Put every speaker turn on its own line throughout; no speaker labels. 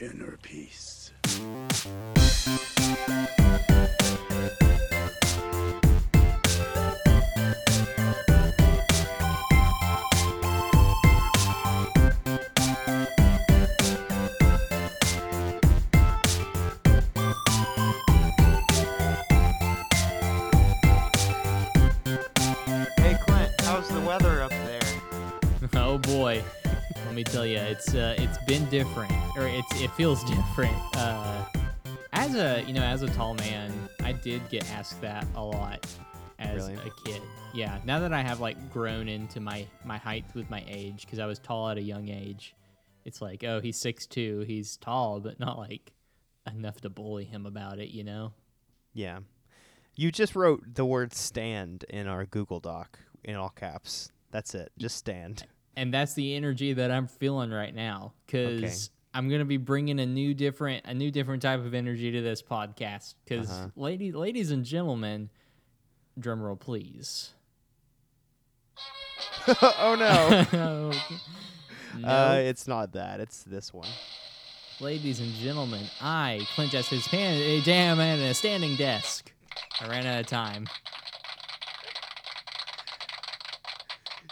inner peace.
It's uh, it's been different, or it's it feels different. Uh, as a you know, as a tall man, I did get asked that a lot as
Really?
a kid. Yeah, now that I have like grown into my my height with my age, because I was tall at a young age, it's like, oh, he's six two, he's tall, but not like enough to bully him about it, you know.
Yeah. You just wrote the word stand in our Google Doc in all caps. That's it. Just stand.
And that's the energy that I'm feeling right now because I'm gonna be bringing a new different a new different type of energy to this podcast because
Uh-huh.
ladies ladies and gentlemen, drum roll please.
oh no.
no.
Uh, it's not that. It's this one.
ladies and gentlemen, I Clint Justice Pan a jam and a standing desk. I ran out of time.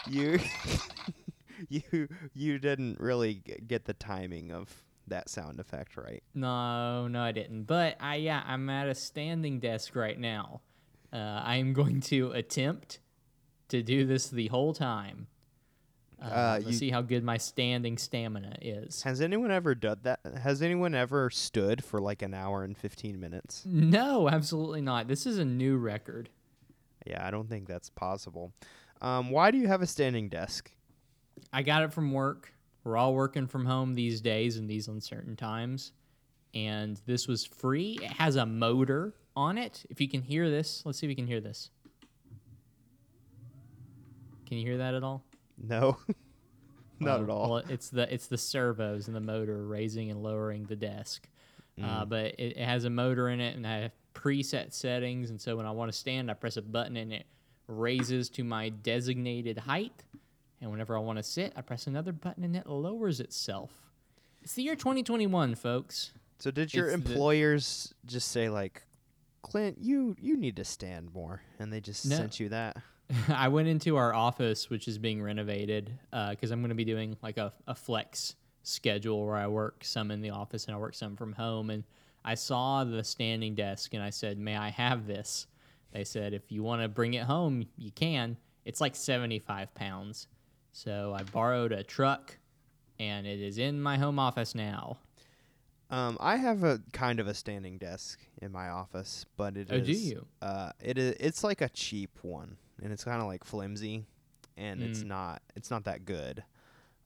You you you didn't really g- get the timing of that sound effect right.
No, no, I didn't. But I, yeah, I'm at a standing desk right now. Uh, I am going to attempt to do this the whole time. Uh,
Uh,
let's
you-
see how good my standing stamina is.
Has anyone ever done that? Has anyone ever stood for like an hour and 15 minutes?
No, absolutely not. This is a new record.
Yeah, I don't think that's possible. Um, why do you have a standing desk?
I got it from work. We're all working from home these days in these uncertain times. And this was free. It has a motor on it. If you can hear this, let's see if we can hear this. Can you hear that at all?
No. Not at all.
Well, it's the it's the servos and the motor raising and lowering the desk. Uh,
Mm.
but it, it has a motor in it, and I have preset settings. And so when I want to stand, I press a button, and it raises to my designated height. And whenever I want to sit, I press another button, and it lowers itself. It's the year 2021, folks.
So did your
It's the-
employers just say like, Clint, you you need to stand more, and they just
No.
sent you that?
I went into our office, which is being renovated, uh, because I'm going to be doing like a, a flex schedule where I work some in the office and I work some from home. And I saw the standing desk and I said, May I have this? They said, If you want to bring it home, you can. It's like 75 pounds. So I borrowed a truck and it is in my home office now.
Um, I have a kind of a standing desk in my office, but it is.
Oh, do you?
Uh, it is. It's like a cheap one, and it's kind of like flimsy, and it's
Mm.
not. It's not that good.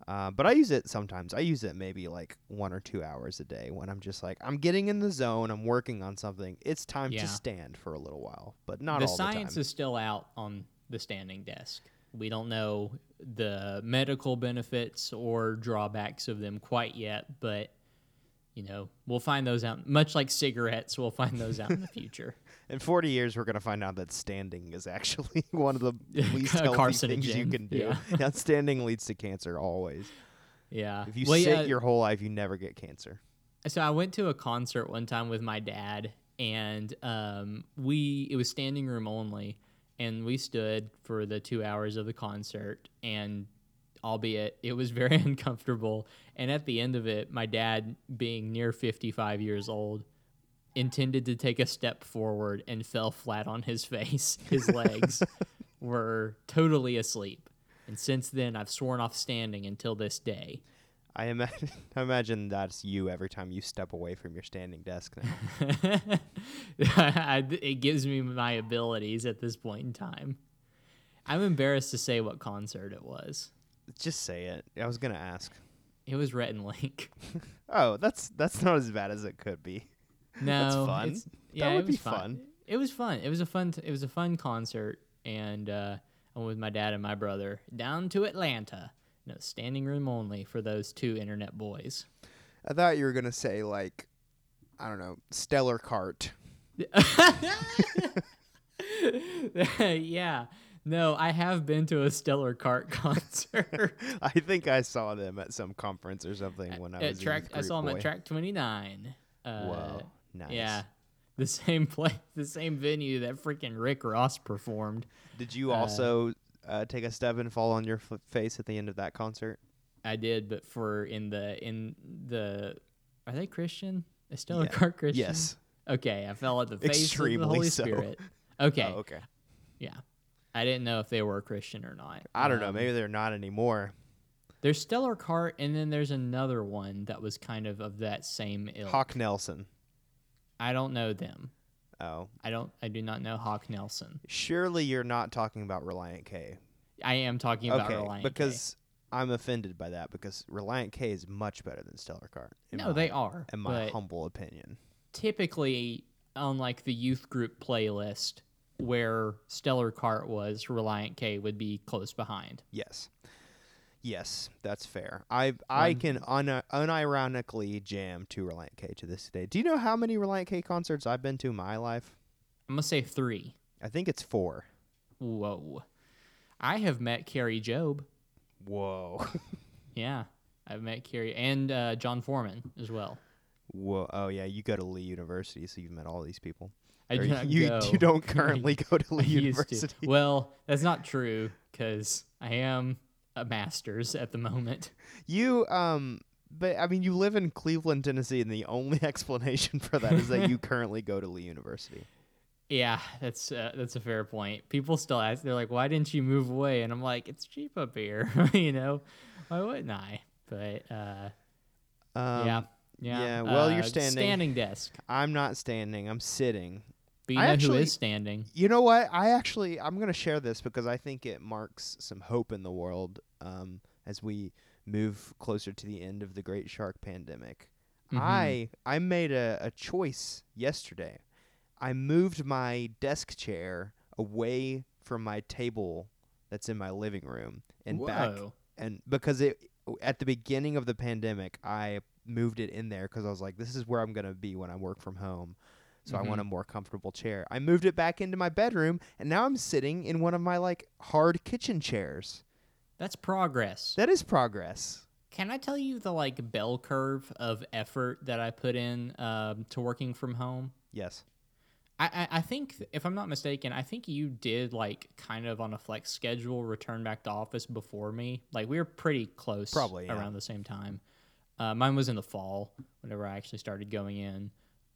Uh, but I use it sometimes. I use it maybe like one or two hours a day when I'm just like I'm getting in the zone. I'm working on something. It's time
Yeah.
to stand for a little while, but not
the
all
science
the time.
is still out on the standing desk. We don't know the medical benefits or drawbacks of them quite yet, but you know, we'll find those out. Much like cigarettes, we'll find those out in the future.
in 40 years, we're gonna find out that standing is actually one of the least healthy things you can do.
yeah.
yeah, standing leads to cancer always.
Yeah.
If you
Well,
sit
yeah,
your whole life, you never get cancer.
So I went to a concert one time with my dad, and um, we it was standing room only, and we stood for the two hours of the concert, and albeit it was very uncomfortable, and at the end of it, my dad, being near fifty five years old, intended to take a step forward and fell flat on his face. His legs were totally asleep. And since then, I've sworn off standing until this day.
I imagine, I imagine that's you every time you step away from your standing desk. Now.
I- it gives me my abilities at this point in time. I'm embarrassed to say what concert it was.
Just say it. I was gonna ask.
It was Rhett and Link.
Oh, that's that's not as bad as it could be.
No,
fun.
it's-
That
Yeah,
would
it was
be fun.
It was fun. It was a fun. T- it was a fun concert, and uh, I went with my dad and my brother down to Atlanta. No, standing room only for those two internet boys.
I thought you were gonna say like, I don't know, Stellar Kart.
yeah, No, I have been to a Stellar Kart concert.
I think I saw them at some conference or something when I was
at
track,
I saw them
Boy.
at Track 29. Uh,
Whoa, nice.
Yeah. The same place, the same venue that freaking Rick Ross performed.
Did you
Uh,
also uh, take a step and fall on your f- face at the end of that concert?
I did, but for in the in the are they Christian? Is Stellar
Yeah.
Cart Christian?
Yes.
Okay, I fell at the face of the Holy
so.
Spirit. Okay,
Oh, okay.
yeah. I didn't know if they were Christian or not.
I don't know.
Um,
Maybe they're not anymore.
there's Stellar Kart, and then there's another one that was kind of of that same ilk.
Hawk Nelson.
I don't know them.
Oh,
I don't. I do not know Hawk Nelson.
surely you're not talking about Relient K.
I am talking about
okay,
Relient K.
because I'm offended by that because Relient K is much better than Stellar Kart.
no,
my-
they are.
in my humble opinion.
typically on like the youth group playlist where Stellar Kart was, Relient K would be close behind.
Yes. Yes, that's fair. I I
Fun.
can un- unironically jam to Relient K to this day. Do you know how many Relient K concerts I've been to in my life?
I'm gonna say three.
I think it's four.
Whoa. I have met Carrie Job.
Whoa.
Yeah. I've met Carrie and uh, Jon Foreman as well.
Whoa. Oh yeah, you go to Lee University, so you've met all these people.
I do not
you
go.
you don't currently go to Lee University.
to. Well, that's not true because I am a master's at the moment.
You um but I mean you live in Cleveland, Tennessee, and the only explanation for that is that you currently go to Lee University.
Yeah, that's uh, that's a fair point. People still ask, they're like, "Why didn't you move away?" And I'm like, "It's cheap up here, you know. Why wouldn't I?" But uh,
Um,
yeah, yeah.
yeah, well, you're
uh,
standing.
Standing desk.
I'm not standing. I'm sitting.
But you
I
know
actually-
who is standing?
You know what? I actually I'm gonna share this because I think it marks some hope in the world um, as we move closer to the end of the Great Shark pandemic.
Mhm.
I I made a, a choice yesterday. I moved my desk chair away from my table that's in my living room and back and because it at the beginning of the pandemic I moved it in there cuz I was like this is where I'm going to be when I work from home. So I want a more comfortable chair. I moved it back into my bedroom and now I'm sitting in one of my like hard kitchen chairs.
That's progress.
That is progress.
Can I tell you the like bell curve of effort that I put in um, to working from home?
Yes.
I, I, I think, if I'm not mistaken, I think you did like kind of on a flex schedule return back to office before me. Like we were pretty close,
Probably, yeah.
around the same time. Uh, mine was in the fall, whenever I actually started going in.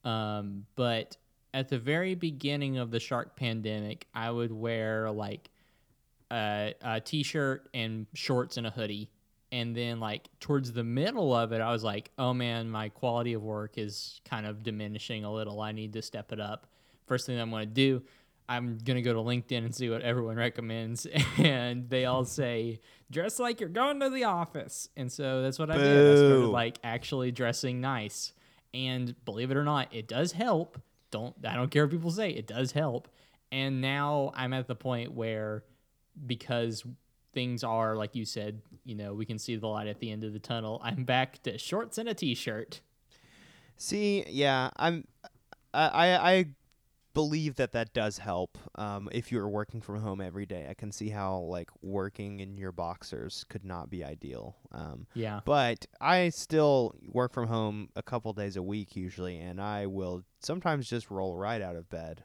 Um, but at the very beginning of the shark pandemic, I would wear like a, a t-shirt and shorts and a hoodie. And then like towards the middle of it, I was like, oh man, my quality of work is kind of diminishing a little. I need to step it up. First thing I'm going to do, I'm going to go to LinkedIn and see what everyone recommends. And they all say, dress like you're going to the office. And so that's what I did. I started like actually dressing nice. And believe it or not, it does help. Don't I don't care what people say, it does help. And now I'm at the point where because things are like you said, you know, we can see the light at the end of the tunnel. I'm back to shorts and a t-shirt.
See, yeah, I'm I I, I believe that that does help um, if you're working from home every day. I can see how like working in your boxers could not be ideal. Um,
Yeah.
but I still work from home a couple days a week usually, and I will sometimes just roll right out of bed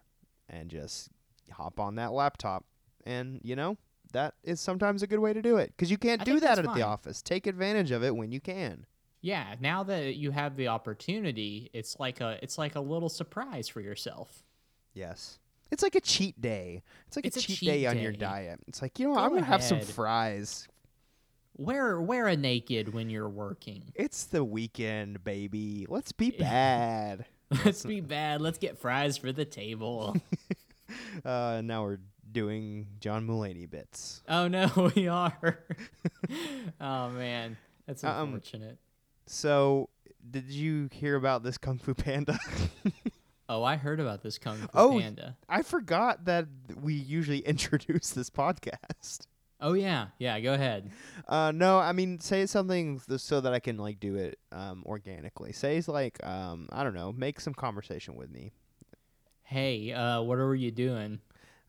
and just hop on that laptop, and you know that is sometimes a good way to do it because you can't
I
do that at the office. Take advantage of it when you can.
Yeah, now that you have the opportunity, it's like a it's like a little surprise for yourself.
Yes. It's like a cheat day. It's like
It's
a
a
cheat,
cheat
day, on your diet. It's like, you know, what,
Go
I'm going to have some fries.
Wear wear a naked when you're working.
It's the weekend, baby. Let's be bad.
Let's be bad. Let's get fries for the table.
Uh, now we're doing John Mulaney bits.
oh no, we are. oh man, that's
Um,
unfortunate.
So, did you hear about this Kung Fu Panda?
Oh, I heard about this Kung Fu
Oh,
Panda.
I forgot that we usually introduce this podcast.
Oh yeah, yeah. Go ahead.
Uh, no, I mean, say something th- so that I can like do it um organically. Say like um I don't know, make some conversation with me.
Hey, uh, what are you doing?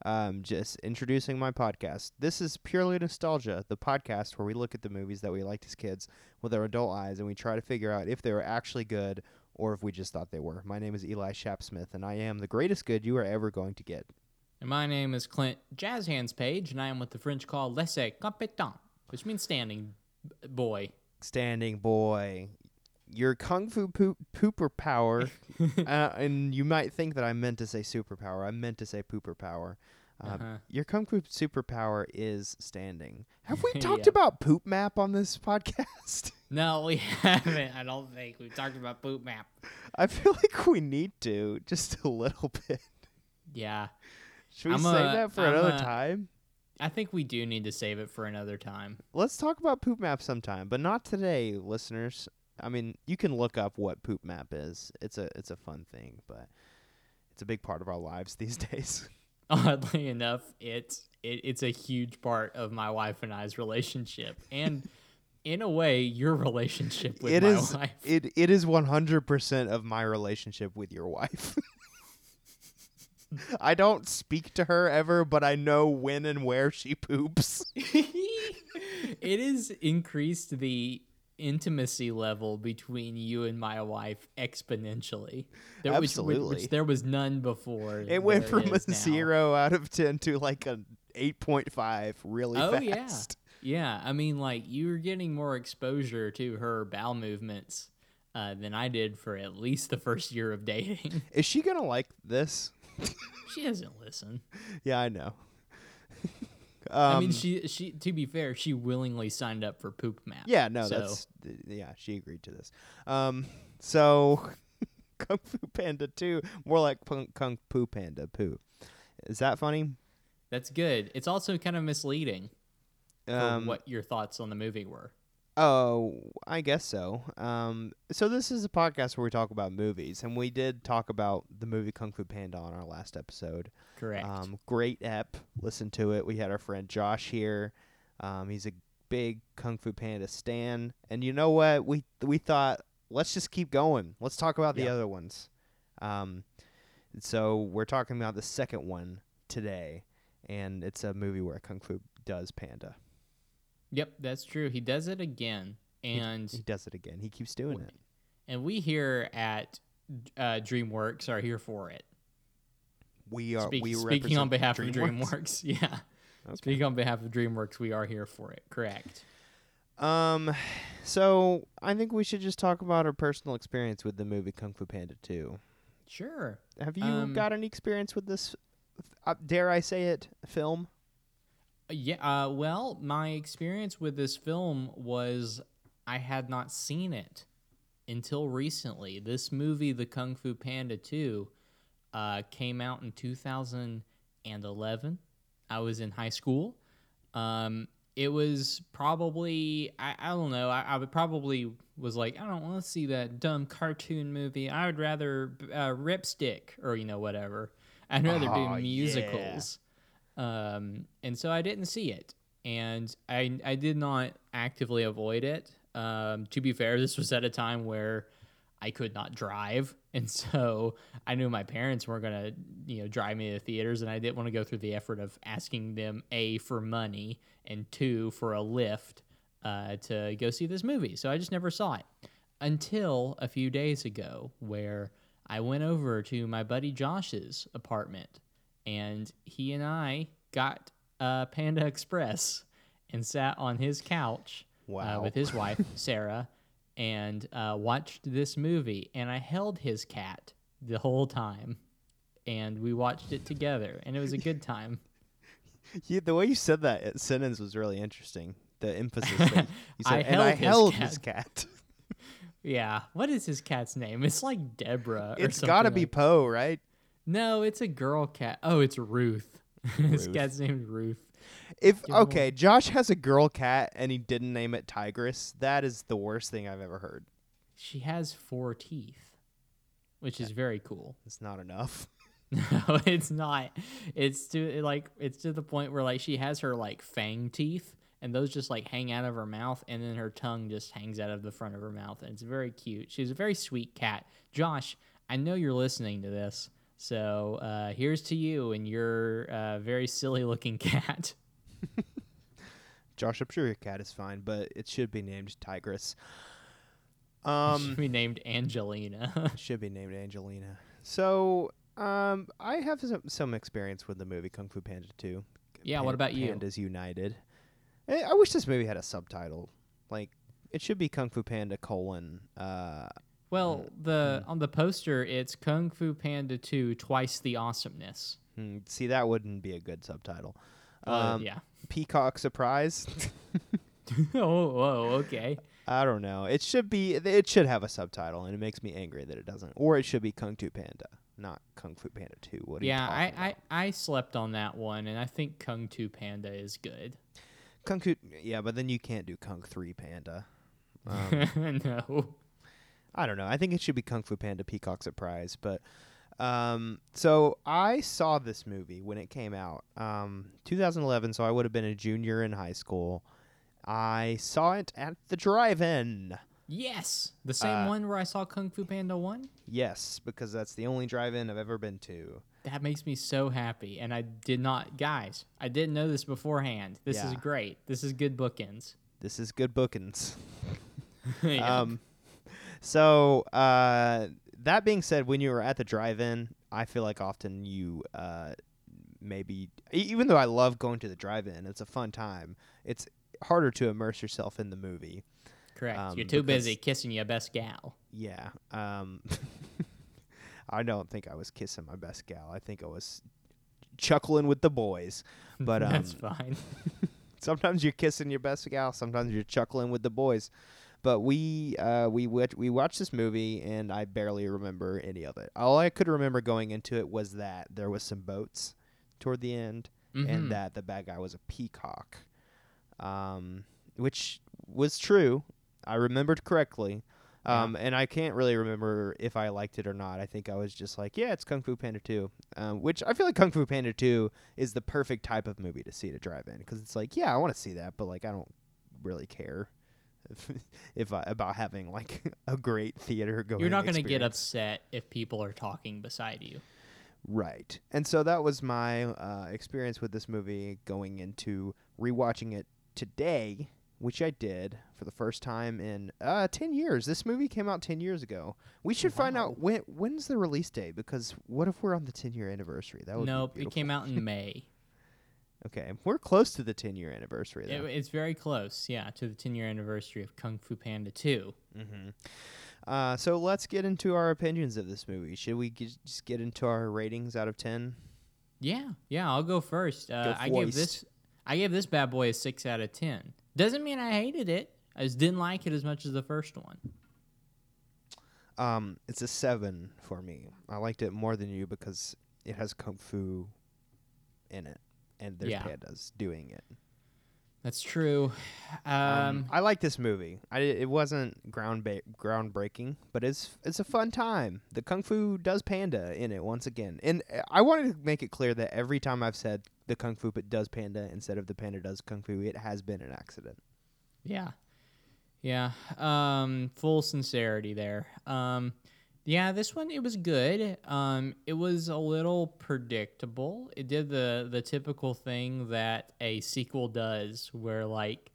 Um, just introducing my podcast. This is Purely Nostalgia, the podcast where we look at the movies that we liked as kids with our adult eyes and we try to figure out if they were actually good or if we just thought they were. My name is Eli Shapsmith, and I am the greatest good you are ever going to get.
And my name is Clint Jazz Hands Page, and I am what the French call laissez compétent, which means standing b- boy.
Standing boy. Your kung fu poop, pooper power, uh, and you might think that I meant to say superpower. I meant to say pooper power. Uh,
Uh-huh.
Your kung fu superpower is standing. Have we talked
Yeah.
about poop map on this podcast?
No, we haven't. I don't think we've talked about poop Map.
I feel like we need to just a little bit.
Yeah,
Should we
I'm
save
a-
that for
I'm
another
a-
time?
I think we do need to save it for another time.
Let's talk about poop map sometime, but not today, listeners. I mean, you can look up what poop map is. It's a it's a fun thing, but it's a big part of our lives these days.
Oddly enough, it's it, it's a huge part of my wife and I's relationship, and in a way, your relationship with
It
my
is
wife.
it it is 100% of my relationship with your wife. I don't speak to her ever, but I know when and where she poops.
it has increased the intimacy level between you and my wife exponentially. There, which-
Absolutely.
which there was none before.
It went from a
now.
0 out of 10 to like a 8.5 really
Oh
fast.
yeah, yeah. I mean, like you're getting more exposure to her bowel movements uh, than I did for at least the first year of dating.
Is she going to like this?
she doesn't listen.
Yeah, I know. Um,
I mean, she she. To be fair, she willingly signed up for Poop Map.
Yeah, no,
so-
that's yeah. She agreed to this. Um, so Kung Fu Panda Two, more like Kung, Kung Fu Panda Poo. Is that funny?
that's good. It's also kind of misleading
Um,
what your thoughts on the movie were.
Oh, I guess so. Um, so this is a podcast where we talk about movies, and we did talk about the movie Kung Fu Panda on our last episode.
Correct.
Um, great ep. Listen to it. We had our friend Josh here. Um, he's a big Kung Fu Panda stan, and you know what? We we thought let's just keep going. Let's talk about the
Yeah.
other ones. Um, so we're talking about the second one today, and it's a movie where Kung Fu does panda.
Yep, that's true. He does it again, and
He does it again. He keeps doing it.
and we here at uh, DreamWorks are here for it.
We are
Speak-
we
speaking on behalf of
DreamWorks.
DreamWorks, yeah.
Okay.
Speaking on behalf of DreamWorks, we are here for it. Correct.
Um, so I think we should just talk about our personal experience with the movie Kung Fu Panda 2.
Sure.
Have you
Um,
got any experience with this? Uh, dare I say it? Film?
Yeah. Uh, well, my experience with this film was I had not seen it until recently. This movie, The Kung Fu Panda 2, uh, came out in 2011. I was in high school. Um, it was probably I, I don't know I, I would probably was like I don't want to see that dumb cartoon movie. I would rather uh, Ripstick or you know whatever. I'd rather
Oh,
do
yeah.
Um, and so I didn't see it, and I I did not actively avoid it. Um, to be fair, this was at a time where I could not drive, and so I knew my parents weren't gonna you know drive me to the theaters, and I didn't want to go through the effort of asking them a for money and two for a lift uh, to go see this movie. So I just never saw it until a few days ago, where I went over to my buddy Josh's apartment, and he and I got uh, Panda Express and sat on his couch uh, with his wife Sarah and uh, watched this movie. And I held his cat the whole time, and we watched it together, and it was a good time.
Yeah, the way you said that uh, sentence was really interesting. The emphasis. Said,
I
and I
held his
held his cat.
Yeah, what is his cat's name? It's like Deborah.
It's got to be
like-
Po, right?
No, it's a girl cat. Oh, it's Ruth. this
Ruth.
cat's named Ruth.
If
Give
okay, Josh has a girl cat and he didn't name it Tigress. That is the worst thing I've ever heard.
She has four teeth, which is very cool.
It's not enough.
No, it's not. It's to like it's to the point where like she has her like fang teeth and those just like hang out of her mouth and then her tongue just hangs out of the front of her mouth and it's very cute. She's a very sweet cat. Josh, I know you're listening to this, So uh, here's to you and your uh, very silly looking cat.
Josh, I'm sure your cat is fine, but it should be named Tigress.
Should
Um,
be named Angelina.
should be named Angelina. So, um, I have some, some experience with the movie Kung Fu Panda 2.
Yeah, what about you?
Pandas United. Eh, I wish this movie had a subtitle. Like, it should be Kung Fu Panda colon. Uh,
well, the on the poster it's Kung Fu Panda 2 twice the awesomeness.
hmm, see, that wouldn't be a good subtitle.
Uh,
Um,
yeah.
Peacock Surprise.
oh, whoa, okay.
I don't know. It should be. It should have a subtitle, and it makes me angry that it doesn't. Or it should be Kung Fu Panda, not Kung Fu Panda Two. What are
Yeah,
you talking
I,
about?
I, I slept on that one, and I think Kung Tu Panda is good.
Kung Fu. Yeah, but then you can't do Kung Three Panda. Um,
no.
I don't know. I think it should be Kung Fu Panda Peacock Surprise. But um, so I saw this movie when it came out, um, 2011. So I would have been a junior in high school. I saw it at the drive-in.
Yes, the same
Uh,
one where I saw Kung Fu Panda 1?
Yes, because that's the only drive-in I've ever been to.
That makes me so happy. And I did not, guys, I didn't know this beforehand. This is great. This is good bookends.
This is good bookings.
Yeah.
Um, so uh, that being said, when you were at the drive-in, I feel like often you uh, maybe even though I love going to the drive-in, it's a fun time. It's harder to immerse yourself in the movie.
Correct.
um,
You're too busy kissing your best gal.
Yeah. Um, I don't think I was kissing my best gal. I think I was chuckling with the boys. But um,
That's fine.
sometimes you're kissing your best gal, sometimes you're chuckling with the boys. But we uh, we wat- we watched this movie and I barely remember any of it. All I could remember going into it was that there was some boats toward the end,
Mhm.
and that the bad guy was a peacock, um, which was true. I remembered correctly.
Yeah.
Um, and I can't really remember if I liked it or not. I think I was just like, yeah, it's Kung Fu Panda 2. Um, which I feel like Kung Fu Panda 2 is the perfect type of movie to see to drive in because it's like, yeah, I want to see that, but like, I don't really care if, I, about having like a great theater going.
You're not going to get upset if people are talking beside you.
Right. And so that was my uh, experience with this movie going into rewatching it today, which I did for the first time in uh, 10 years. This movie came out 10 years ago. We should find out when when's the release date because what if we're on the 10 year anniversary? That would be
Nope, it came out in May.
Okay. We're close to the 10 year anniversary
It, it's very close, yeah, to the 10 year anniversary of Kung Fu Panda 2.
mm-hmm. Uh, so let's get into our opinions of this movie. Should we g- just get into our ratings out of 10?
Yeah, yeah, I'll go first. Uh, I gave this I gave this bad boy a 6 out of 10. Doesn't mean I hated it. I just didn't like it as much as the first one.
Um, it's a seven for me. I liked it more than you because it has kung fu in it, and there's
Yeah.
pandas doing it.
That's true. Um,
Um, I like this movie. I it wasn't ground ba- groundbreaking, but it's it's a fun time. The kung fu does panda in it once again, and uh, I wanted to make it clear that every time I've said the kung fu but does panda instead of the panda does kung fu, it has been an accident.
Yeah. Yeah. Um, full sincerity there. Yeah, this one it was good. Um, it was a little predictable. It did the the typical thing that a sequel does, where like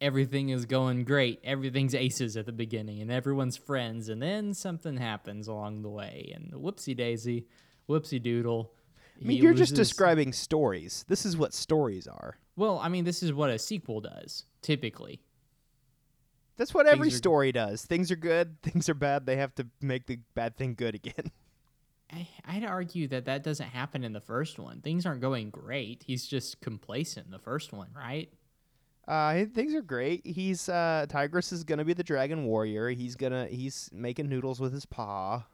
everything is going great, everything's aces at the beginning, and everyone's friends, and then something happens along the way, and whoopsie daisy, whoopsie doodle.
I mean, you're just describing stories. This is what stories are.
Well, I mean, this is what a sequel does typically.
That's what every
are-
story does. Things are good, things are bad. They have to make the bad thing good again.
I, I'd argue that that doesn't happen in the first one. Things aren't going great. He's just complacent in the first one, right?
Uh, things are great. He's uh, Tigress is gonna be the dragon warrior. He's gonna he's making noodles with his paw.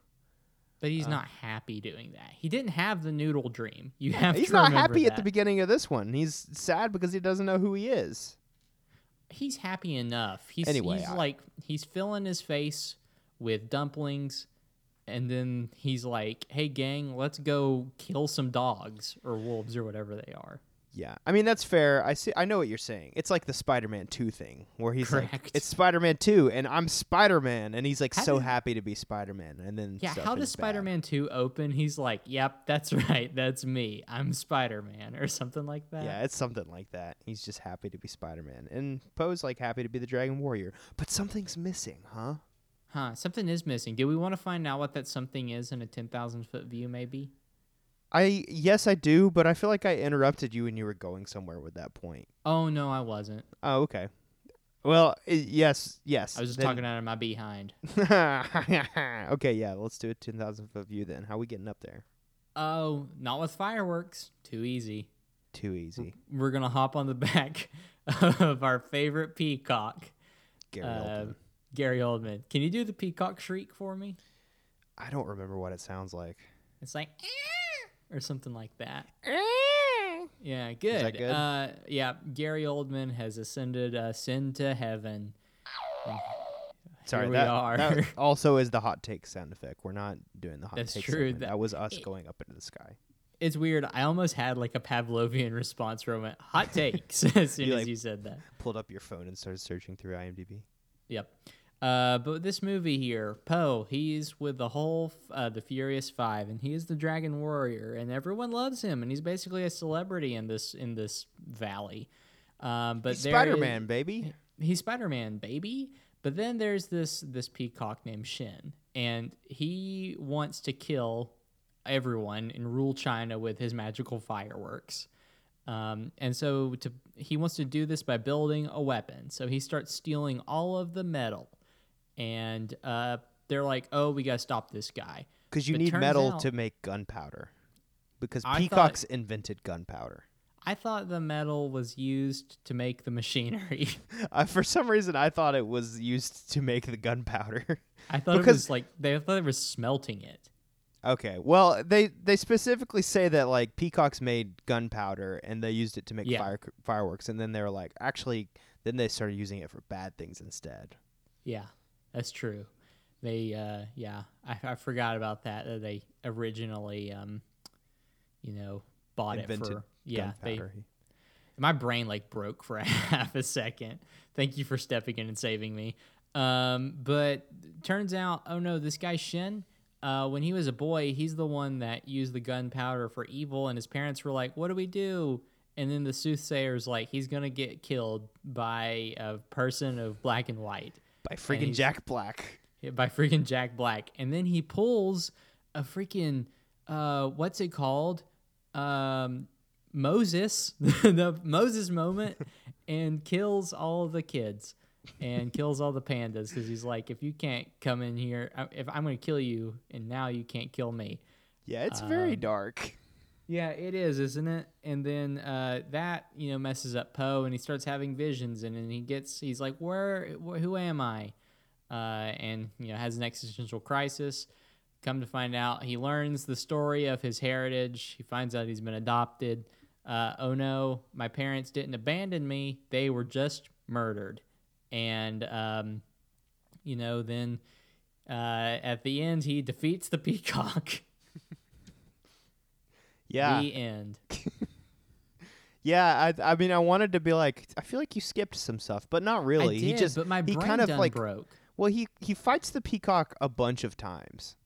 But he's
Uh.
not happy doing that. He didn't have the noodle dream. You have
He's
to
not
remember
happy at the beginning of this one. He's sad because he doesn't know who he is.
He's happy enough. He's,
Anyway,
he's
I-
like he's filling his face with dumplings, and then he's like, "Hey gang, let's go kill some dogs or wolves or whatever they are."
Yeah, I mean that's fair. I see. I know what you're saying. It's like the Spider-Man Two thing, where he's like, "It's Spider-Man Two, and I'm Spider-Man," and he's like
How
so
did-
happy to be Spider-Man, and then
Yeah, how does. Spider-Man 2 open? He's like, "Yep, that's right. That's me. I'm Spider-Man," or something like that.
Yeah, it's something like that. He's just happy to be Spider-Man, and Po's like happy to be the Dragon Warrior, but something's missing, huh?
Huh, something is missing. Do we want to find out what that something is in a 10,000 foot view maybe?
I yes, I do, but I feel like I interrupted you when you were going somewhere with that point.
Oh no, I wasn't.
Oh, okay. Well, i- yes, yes.
I was just
then-
talking out of my behind.
okay, yeah, let's do a ten thousand foot view then. How we getting up there?
Oh, not with fireworks. Too easy.
Too easy.
We're going to hop on the back of our favorite peacock,
Gary
uh,
Oldman.
Gary Oldman. Can you do the peacock shriek for me?
I don't remember what it sounds like.
It's like "Eh," or something like that. Yeah, good.
Is that good?
Uh, yeah, Gary Oldman has ascended us into heaven.
Sorry,
Here we
that,
are.
that also is the hot take sound effect. We're not doing the hot
That's
take.
true.
segment.
That-
That, was us
it-
going up into the sky.
It's weird. I almost had like a Pavlovian response where I went hot takes as soon
You,
as
like-
you said that.
Pulled up your phone and started searching through IMDb.
Yep. Uh, but this movie here, Po, he's with the whole uh, the Furious Five, and he is the Dragon Warrior, and everyone loves him, and he's basically a celebrity in this in this valley. Um, but is-
Spider-Man, baby.
he's Spider-Man, baby. But then there's this this peacock named Shen, and he wants to kill everyone and rule China with his magical fireworks. Um, and so to he wants to do this by building a weapon. So he starts stealing all of the metal, and uh, they're like, "Oh, we gotta stop this guy."
Because you
But
need metal
out-
to make gunpowder. Because
I thought-
peacocks invented gunpowder.
I thought the metal was used to make the machinery.
Uh, for some reason, I thought it was used to make the gunpowder.
I thought it
Because-
was like they thought they were smelting it.
okay, well, they they specifically say that like peacocks made gunpowder and they used it to make
Yeah.
fire fireworks, and then they were like, actually, then they started using it for bad things instead.
Yeah, that's true. They, uh, yeah, I, I forgot about that. That they originally, um, you know, bought
Invented
it for. Yeah, they. My brain like broke for a half a second. Thank you for stepping in and saving me. Um, but turns out, oh no, this guy Shen. Uh, when he was a boy, he's the one that used the gunpowder for evil, and his parents were like, "What do we do?" And then the soothsayer's like, "He's gonna get killed by a person of black and white."
By freaking Jack Black.
Yeah, by freaking Jack Black. And then he pulls a freaking uh what's it called? Um Moses, the Moses moment and kills all the kids and kills all the pandas cuz he's like if you can't come in here if I'm going to kill you and now you can't kill me.
Yeah, it's very
Um,
dark.
Yeah, it is, isn't it? And then uh, that you know messes up Po, and he starts having visions, and then he gets he's like, "Where? Wh- who am I?" Uh, and you know has an existential crisis. Come to find out, he learns the story of his heritage. He finds out he's been adopted. Uh, oh no, my parents didn't abandon me; they were just murdered. And um, you know, then uh, at the end, he defeats the peacock.
Yeah,
The end.
yeah. I, I mean, I wanted to be like, I feel like you skipped some stuff, but not really.
I
he
did,
just,
but my
he
brain
kind of like,
broke.
well, he he fights the peacock a bunch of times,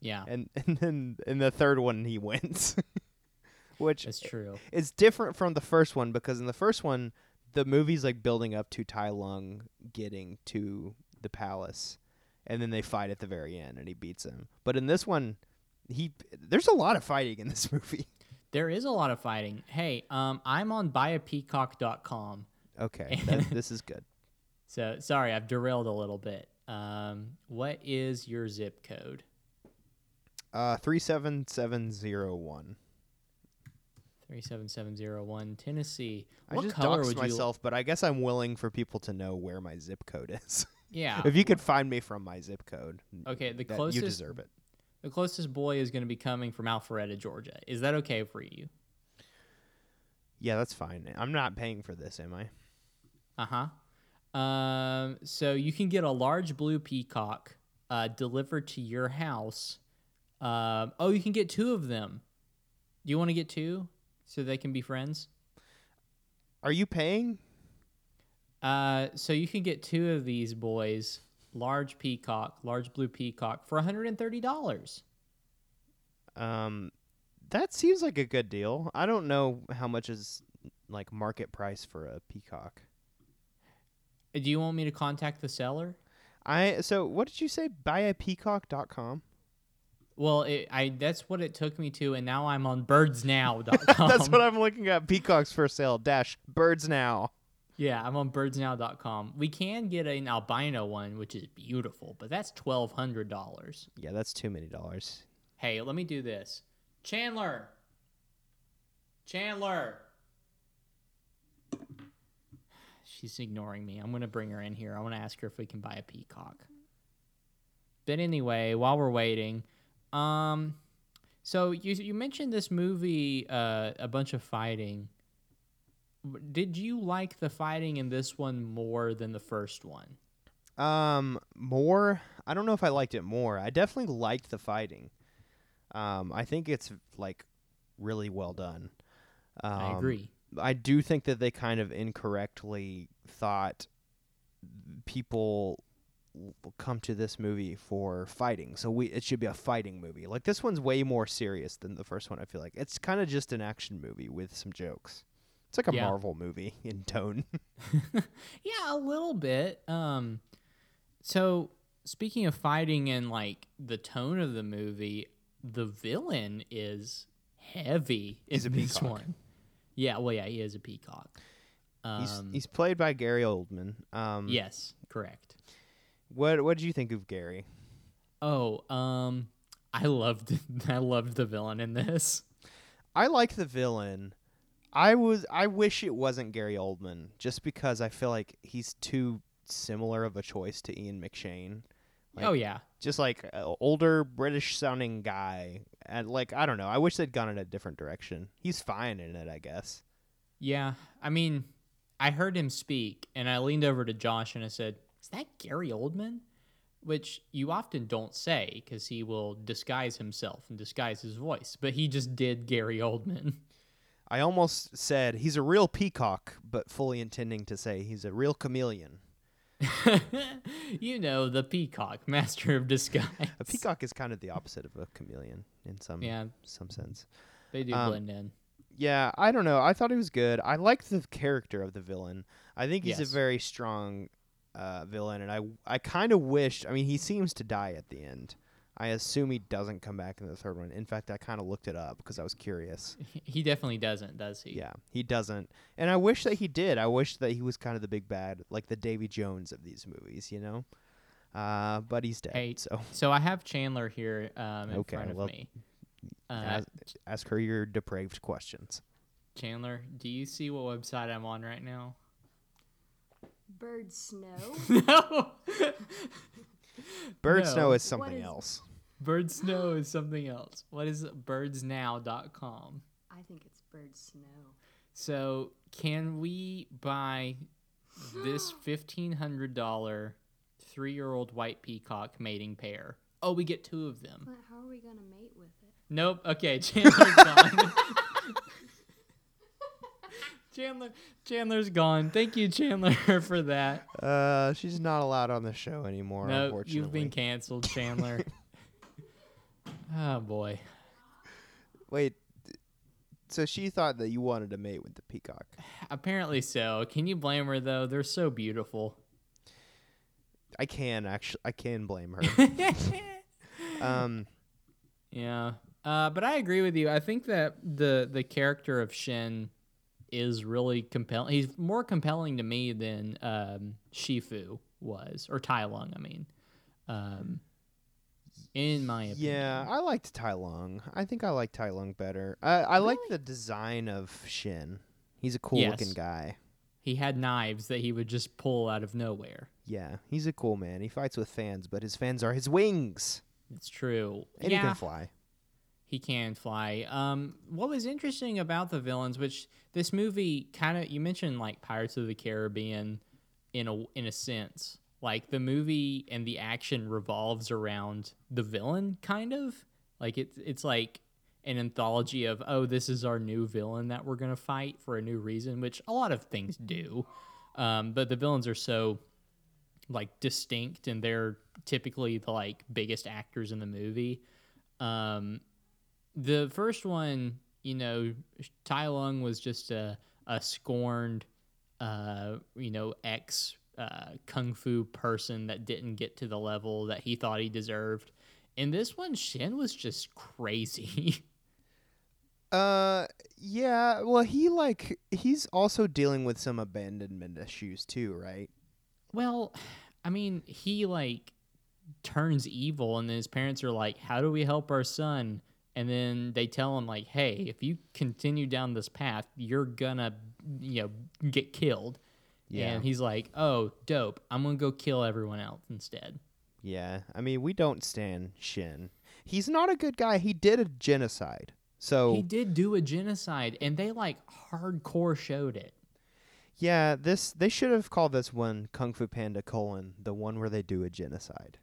Yeah,
and and then in the third one he wins, which
is true.
It's different from the first one because in the first one the movie's like building up to Tai Lung getting to the palace, and then they fight at the very end and he beats him. But in this one, he there's a lot of fighting in this movie.
There is a lot of fighting. Hey, um, I'm on buyapeacock.com.
Okay, that, this is good.
So sorry, I've derailed a little bit. Um, what is your zip code?
Uh, three seven seven zero one.
Three seven seven zero one Tennessee.
I just
color
doxed myself, but I guess I'm willing for people to know where my zip code is.
Yeah.
if you could find me from my zip code,
Okay, the closest
you deserve it.
The closest boy is going to be coming from Alpharetta, Georgia. Is that okay for you?
Yeah, that's fine. I'm not paying for this, am I?
Uh huh. Um, so you can get a large blue peacock uh, delivered to your house. Um, oh, you can get two of them. Do you want to get two so they can be friends?
Are you paying?
Uh, so you can get two of these boys, large peacock, large blue peacock, for $130.
Um, that seems like a good deal. I don't know how much is like market price for a peacock.
Do you want me to contact the seller?
I so what did you say? Buyapeacock.com.
Well, it, I that's what it took me to, and now I'm on birdsnow.com.
That's what I'm looking at. Peacocks for sale. Dash birds now.
Yeah, I'm on birdsnow.com. We can get an albino one, which is beautiful, but that's twelve hundred dollars.
Yeah, that's too many dollars.
Hey, let me do this. Chandler. Chandler. She's ignoring me. I'm gonna bring her in here. I want to ask her if we can buy a peacock. But anyway, while we're waiting, um, so you you mentioned this movie, uh, a bunch of fighting. Did you like the fighting in this one more than the first one?
Um, more. I don't know if I liked it more. I definitely liked the fighting. Um, I think it's like really well done. Um,
I agree.
I do think that they kind of incorrectly thought people will come to this movie for fighting. So we it should be a fighting movie. Like this one's way more serious than the first one, I feel like. It's kind of just an action movie with some jokes. It's like a
Yeah.
Marvel movie in tone.
Yeah, a little bit. Um, so speaking of fighting and like the tone of the movie, the villain is heavy
He's
in
a
this
peacock.
one. Yeah, well, yeah, he is a peacock. Um,
he's he's played by Gary Oldman. Um
yes, correct.
what what did you think of Gary?
Oh, um, I loved I loved the villain in this.
I like the villain. I was I wish it wasn't Gary Oldman just because I feel like he's too similar of a choice to Ian McShane. Like-
oh yeah,
Just like older British sounding guy and like I don't know. I wish they'd gone in a different direction. He's fine in it, I guess.
yeah. I mean, I heard him speak, and I leaned over to Josh and I said, "Is that Gary Oldman?" Which you often don't say because he will disguise himself and disguise his voice, but he just did Gary Oldman.
I almost said he's a real peacock, but fully intending to say he's a real chameleon.
you know, the peacock, master of disguise.
A peacock is kind of the opposite of a chameleon in some
Yeah,
some sense.
they do
Um,
blend in.
Yeah, I don't know. I thought he was good. I like the character of the villain. I think he's
Yes.
a very strong uh, villain, and I I kind of wished. I mean, he seems to die at the end. I assume he doesn't come back in the third one. In fact, I kind of looked it up because I was curious.
He definitely doesn't, does he?
Yeah, he doesn't, and I wish that he did. I wish that he was kind of the big bad, like the Davy Jones of these movies, you know. Uh, but he's dead.
Hey,
so
So I have Chandler here um, in
Okay,
front of
well,
me. Uh,
ask, ask her your depraved questions.
Chandler, do you see what website I'm on right now?
Bird snow.
no.
Bird
No.
Snow is something
is-
else.
Bird Snow is something else. What is birdsnow.com?
I think it's bird snow.
So, can we buy this $1,500 three year old white peacock mating pair? Oh, we get two of them.
But how are we gonna mate with it?
Nope. Okay, Chandler's gone. Chandler, Chandler's gone. Thank you, Chandler, for that.
Uh, she's not allowed on the show anymore.
No,
unfortunately.
you've been canceled, Chandler. oh boy.
Wait. So she thought that you wanted to mate with the peacock.
Apparently so. Can you blame her though? They're so beautiful.
I can actually. I can blame her. um.
yeah. Uh, but I agree with you. I think that the the character of Shen is really compelling. He's more compelling to me than um, Shifu was, or Tai Lung. I mean, um, in my opinion.
Yeah, I liked Tai Lung. I think I like Tai Lung better. I I like the design of Shen. He's a cool looking guy.
He had knives that he would just pull out of nowhere.
Yeah, he's a cool man. He fights with fans, but his fans are his wings,
It's true.
and
yeah,
he can fly.
He can fly. Um, what was interesting about the villains, which this movie kind of you mentioned like Pirates of the Caribbean, in a in a sense, like the movie and the action revolves around the villain, kind of like it's it's like an anthology of oh this is our new villain that we're gonna fight for a new reason, which a lot of things do. Um, but the villains are so like distinct and they're typically the like biggest actors in the movie. Um, the first one, you know, Tai Lung was just a, a scorned, uh, you know, ex uh, kung fu person that didn't get to the level that he thought he deserved. In this one, Shen was just crazy.
Uh, yeah. Well, he like he's also dealing with some abandonment issues too, right?
well, I mean, he like turns evil, and then his parents are like, "How do we help our son?" And then they tell him like, "Hey, if you continue down this path, you're gonna, you know, get killed."
Yeah.
And he's like, "Oh, dope! I'm gonna go kill everyone else instead."
Yeah. I mean, we don't stand Shen. He's not a good guy. He did a genocide. So
He did do a genocide, and they like hardcore showed it.
yeah, this they should have called this one Kung Fu Panda colon the one where they do a genocide.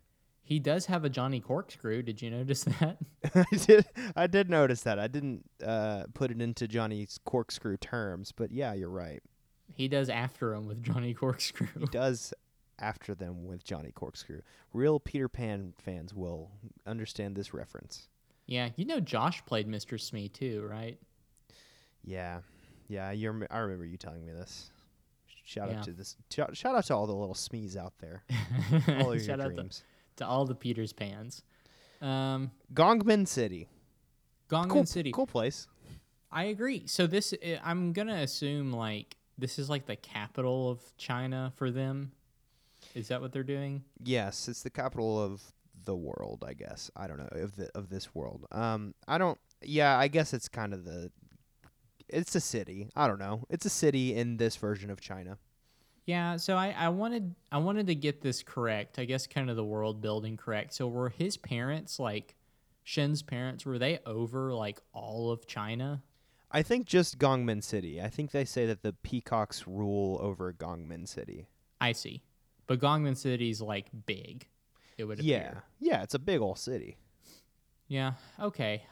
He does have a Johnny Corkscrew. Did you notice that?
I did. I did notice that. I didn't uh, put it into Johnny's corkscrew terms, but yeah, you're right.
He does after him with Johnny Corkscrew.
He does after them with Johnny Corkscrew. Real Peter Pan fans will understand this reference.
yeah, you know Josh played Mr. Smee too, right?
Yeah, yeah. You rem- I remember you telling me this. Shout
Yeah.
out to this. Shout, shout out to all the little Smees out there. All of your
Shout out to,
dreams.
To all the Peters Pans. Um,
Gongmen City.
Gongmen
Cool
City.
Cool place.
I agree. So this, uh, I'm gonna assume like this is like the capital of China for them. Is that what they're doing?
Yes, it's the capital of the world. I guess I don't know of the of this world. Um, I don't. Yeah, I guess it's kind of the. It's a city. I don't know. It's a city in this version of China.
Yeah, so I, I wanted I wanted to get this correct. I guess kind of the world building correct. So were his parents like Shen's parents were they over like all of China?
I think just Gongmen City. I think they say that the peacocks rule over Gongmen City.
I see. But Gongmen City's like big. It would
Yeah,
appear.
yeah, it's a big old city.
Yeah. Okay.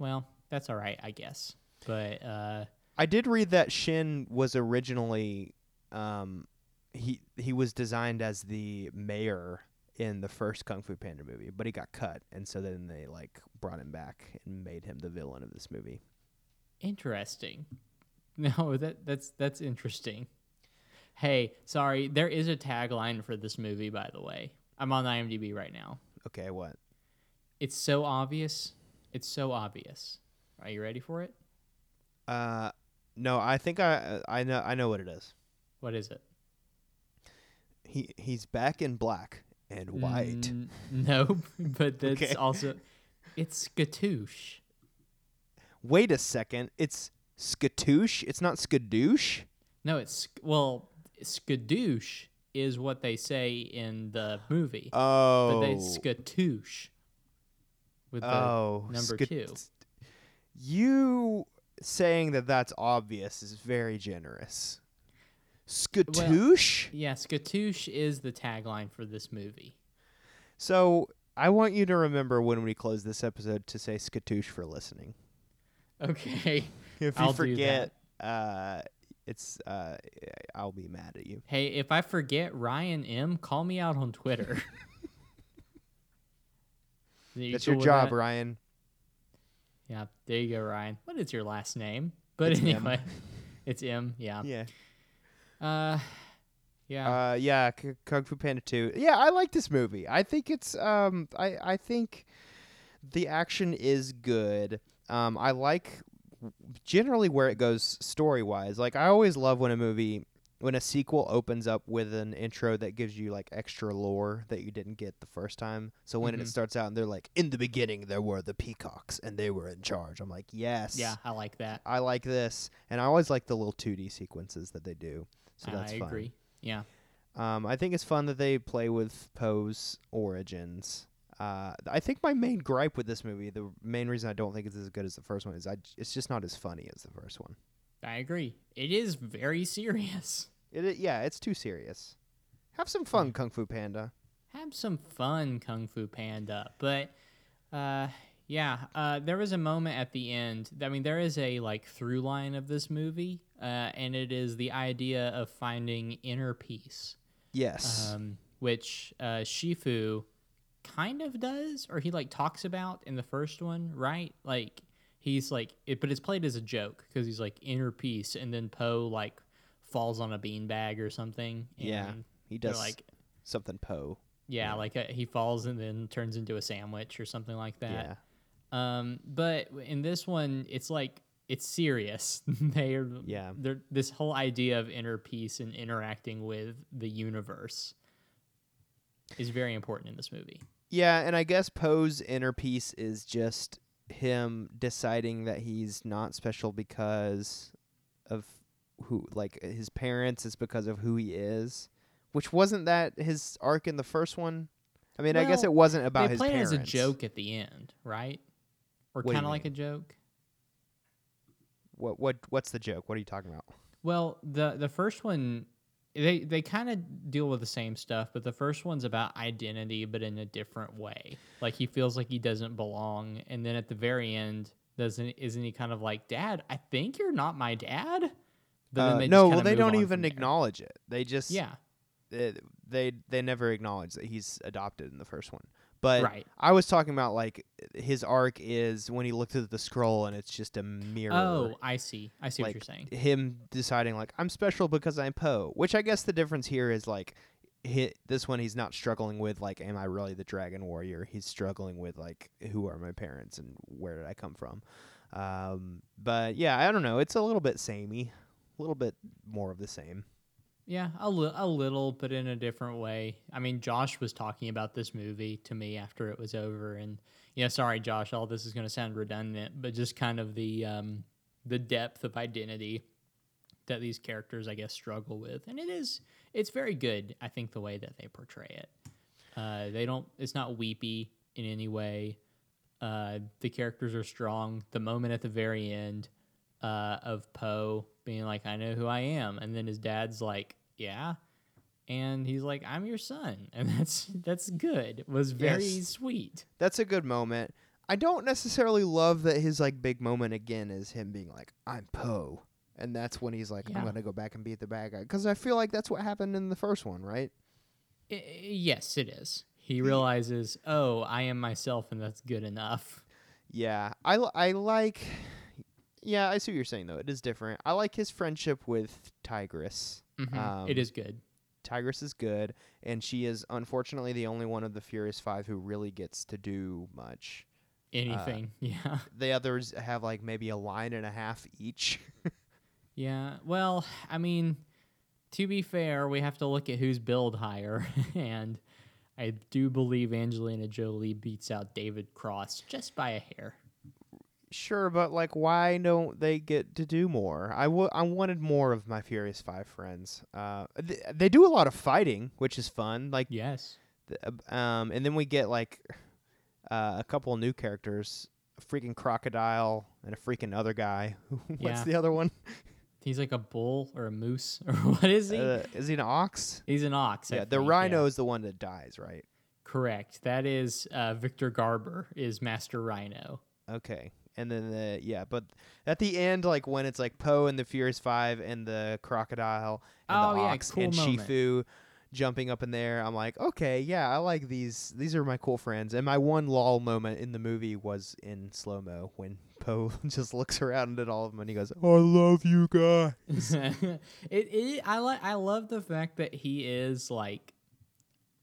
Well, that's all right, I guess. But uh
I did read that Shen was originally, um, he he was designed as the mayor in the first Kung Fu Panda movie, but he got cut, and so then they like brought him back and made him the villain of this movie.
interesting. No, that that's that's interesting. Hey, sorry, there is a tagline for this movie by the way. I'm on IMDb right now.
Okay, what?
It's so obvious. It's so obvious. Are you ready for it?
Uh, no, I think I I know I know what it is.
What is it?
He he's back in black and white.
N- nope, but that's
Okay.
also it's Skatoosh.
Wait a second, it's skatoosh. It's not skadoosh.
No, it's well, Skadoosh is what they say in the movie,
Oh,
but they oh. Skatoosh with the
oh,
number two.
You saying that that's obvious is very generous. Skatoosh.
Yeah, Skatoosh is the tagline for this movie.
so I want you to remember when we close this episode to say skatoosh for listening.
Okay.
If you
I'll
forget, uh, it's uh, I'll be mad at you.
Hey, if I forget Ryan M, call me out on Twitter. You
That's
cool
your job,
that?
Ryan.
Yeah, there you go, Ryan. What is your last name? But
It's M.
anyway, it's M. Yeah.
Yeah.
Uh, yeah.
Uh, yeah, K- Kung Fu Panda 2. Yeah, I like this movie. I think it's um I I think the action is good. Um I like generally where it goes story-wise. Like I always love when a movie when a sequel opens up with an intro that gives you like extra lore that you didn't get the first time. So when
Mhm.
it starts out and they're like in the beginning there were the peacocks and they were in charge. I'm like, "Yes."
yeah, I like that.
I like this. And I always like the little 2D sequences that they do. So that's
I
fun.
agree. Yeah.
Um, I think it's fun that they play with Po's origins. Uh, I think my main gripe with this movie, the main reason I don't think it's as good as the first one, is I it's just not as funny as the first one.
I agree. It is very serious.
It, it yeah, it's too serious. Have some fun, Kung Fu Panda.
Have some fun, Kung Fu Panda. But, uh, Yeah, uh, there was a moment at the end. I mean, there is a like through line of this movie, uh, and it is the idea of finding inner peace,
Yes.
um, which uh, Shifu kind of does, or he like talks about in the first one, right? Like he's like, it, but it's played as a joke because he's like inner peace, and then Po like falls on a beanbag or something.
Yeah, he does
like
something Po.
yeah, like uh, he falls and then turns into a sandwich or something like that.
Yeah.
Um, but in this one, it's like it's serious. they are
Yeah.
They're, this whole idea of inner peace and interacting with the universe is very important in this movie.
Yeah, and I guess Po's inner peace is just him deciding that he's not special because of who like his parents is because of who he is. Which wasn't that his arc in the first one? I mean, I guess it wasn't about
they
his
play
parents.
as a joke at the end, right? Or kind of like a joke.
What what what's the joke? What are you talking about?
Well, the the first one they they kind of deal with the same stuff, but the first one's about identity but in a different way. Like he feels like he doesn't belong and then at the very end doesn't isn't he kind of like, "Dad, I think you're not my dad?"
Uh, no, well they don't even acknowledge it. They just
Yeah.
they, they they never acknowledge that he's adopted in the first one. But
Right.
I was talking about like his arc is when he looked at the scroll and it's just a mirror.
Oh, I see. I see
like
what you're saying.
him deciding like I'm special because I'm Po. Which I guess the difference here is like hi this one he's not struggling with like am I really the dragon warrior? He's struggling with like who are my parents and where did I come from? Um, but yeah, I don't know. It's a little bit samey, a little bit more of the same.
Yeah, a, li- a little, but in a different way. I mean, Josh was talking about this movie to me after it was over, and yeah, sorry, Josh, all this is going to sound redundant, but just kind of the um, the depth of identity that these characters, I guess, struggle with, and it is it's very good. I think the way that they portray it, uh, they don't. It's not weepy in any way. Uh, the characters are strong. The moment at the very end uh, of Po being like, "I know who I am," and then his dad's like, "Yeah," and he's like, "I'm your son," and that's that's good. It was very
Yes.
sweet.
That's a good moment. I don't necessarily love that his like big moment again is him being like, "I'm Po," and that's when he's like,
Yeah.
"I'm gonna go back and beat the bad guy," because I feel like that's what happened in the first one, right?
I- yes, it is. He realizes, "Oh, I am myself, and that's good enough."
Yeah, I, I like. Yeah, I see what you're saying though. It is different. I like his friendship with Tigress.
Mhm.
Um,
it is good.
Tigress is good, and she is unfortunately the only one of the Furious Five who really gets to do much.
Anything, yeah,
The others have like maybe a line and a half each.
yeah. Well, I mean, to be fair, we have to look at who's billed higher, and I do believe Angelina Jolie beats out David Cross just by a hair.
Sure, but like, why don't they get to do more? I I wanted more of my Furious Five friends. Uh, th- they do a lot of fighting, which is fun. Like,
Yes.
th- um, and then we get like uh, a couple new characters, a freaking crocodile and a freaking other guy. What's
Yeah.
the other one?
He's like a bull or a moose or what is he?
Uh, is he an ox?
He's an ox. I
yeah, the
think,
rhino is the one that dies, right?
Correct. That is uh, Victor Garber is Master Rhino.
Okay. And then the yeah, but at the end, like when it's like Po and the Furious Five and the crocodile and
Oh,
the
yeah,
ox
cool
and
moment.
Shifu jumping up in there, I'm like, okay, yeah, I like these. These are my cool friends. And my one lol moment in the movie was in slow mo when Po just looks around at all of them and he goes, "I love you guys."
it, it I like I love the fact that he is like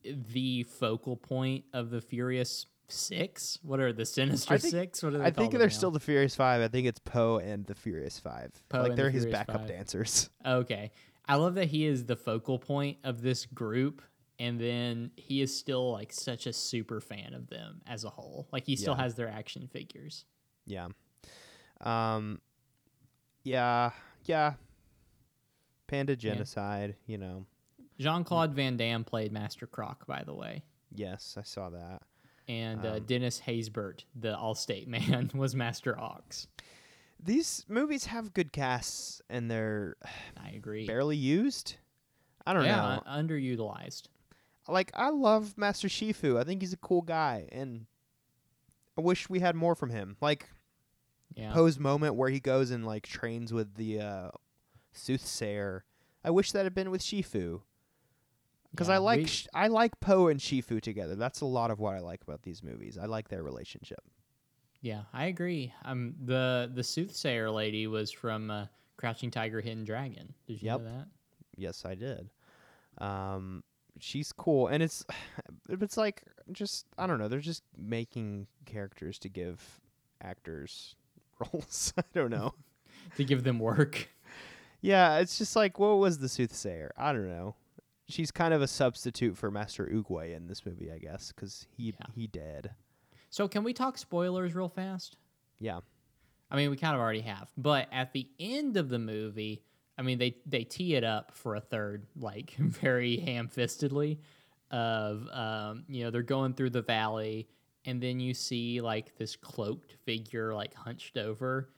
the focal point of the Furious Six. What are the Sinister
I think-
Six? What are they
I think they're
now?
still the Furious Five. I think it's Po and the Furious Five.
Po
like they're his
Furious
backup
Five.
dancers.
Okay. I love that he is the focal point of this group and then he is still like such a super fan of them as a whole. Like he still
Yeah.
has their action figures.
Yeah. Um. Yeah. Yeah. Panda genocide. You know.
Jean Claude Van Damme played Master Croc, by the way.
Yes, I saw that.
And uh,
Um,
Dennis Haysbert, the Allstate man, was Master Ox.
These movies have good casts and they're
I agree.
barely used. I don't
yeah,
know.
un- underutilized.
Like I love Master Shifu. I think he's a cool guy and I wish we had more from him. Like
Yeah.
Po's moment where he goes and like trains with the uh, soothsayer. I wish that had been with Shifu. Because
Yeah,
I like
we-
Sh- I like Po and Shifu together. That's a lot of what I like about these movies. I like their relationship.
Yeah, I agree. Um, the the soothsayer lady was from uh, Crouching Tiger, Hidden Dragon. Did you
Yep.
know that?
Yes, I did. Um, she's cool, and it's it's like just I don't know. They're just making characters to give actors roles. I don't know.
To give them work.
yeah, it's just like what was the soothsayer? I don't know. She's kind of a substitute for Master Oogway in this movie, I guess, because he
Yeah.
he dead.
So can we talk spoilers real fast?
Yeah,
I mean, we kind of already have, but at the end of the movie, I mean, they they tee it up for a third, like very ham-fistedly. Of um, you know, they're going through the valley, and then you see like this cloaked figure like hunched over,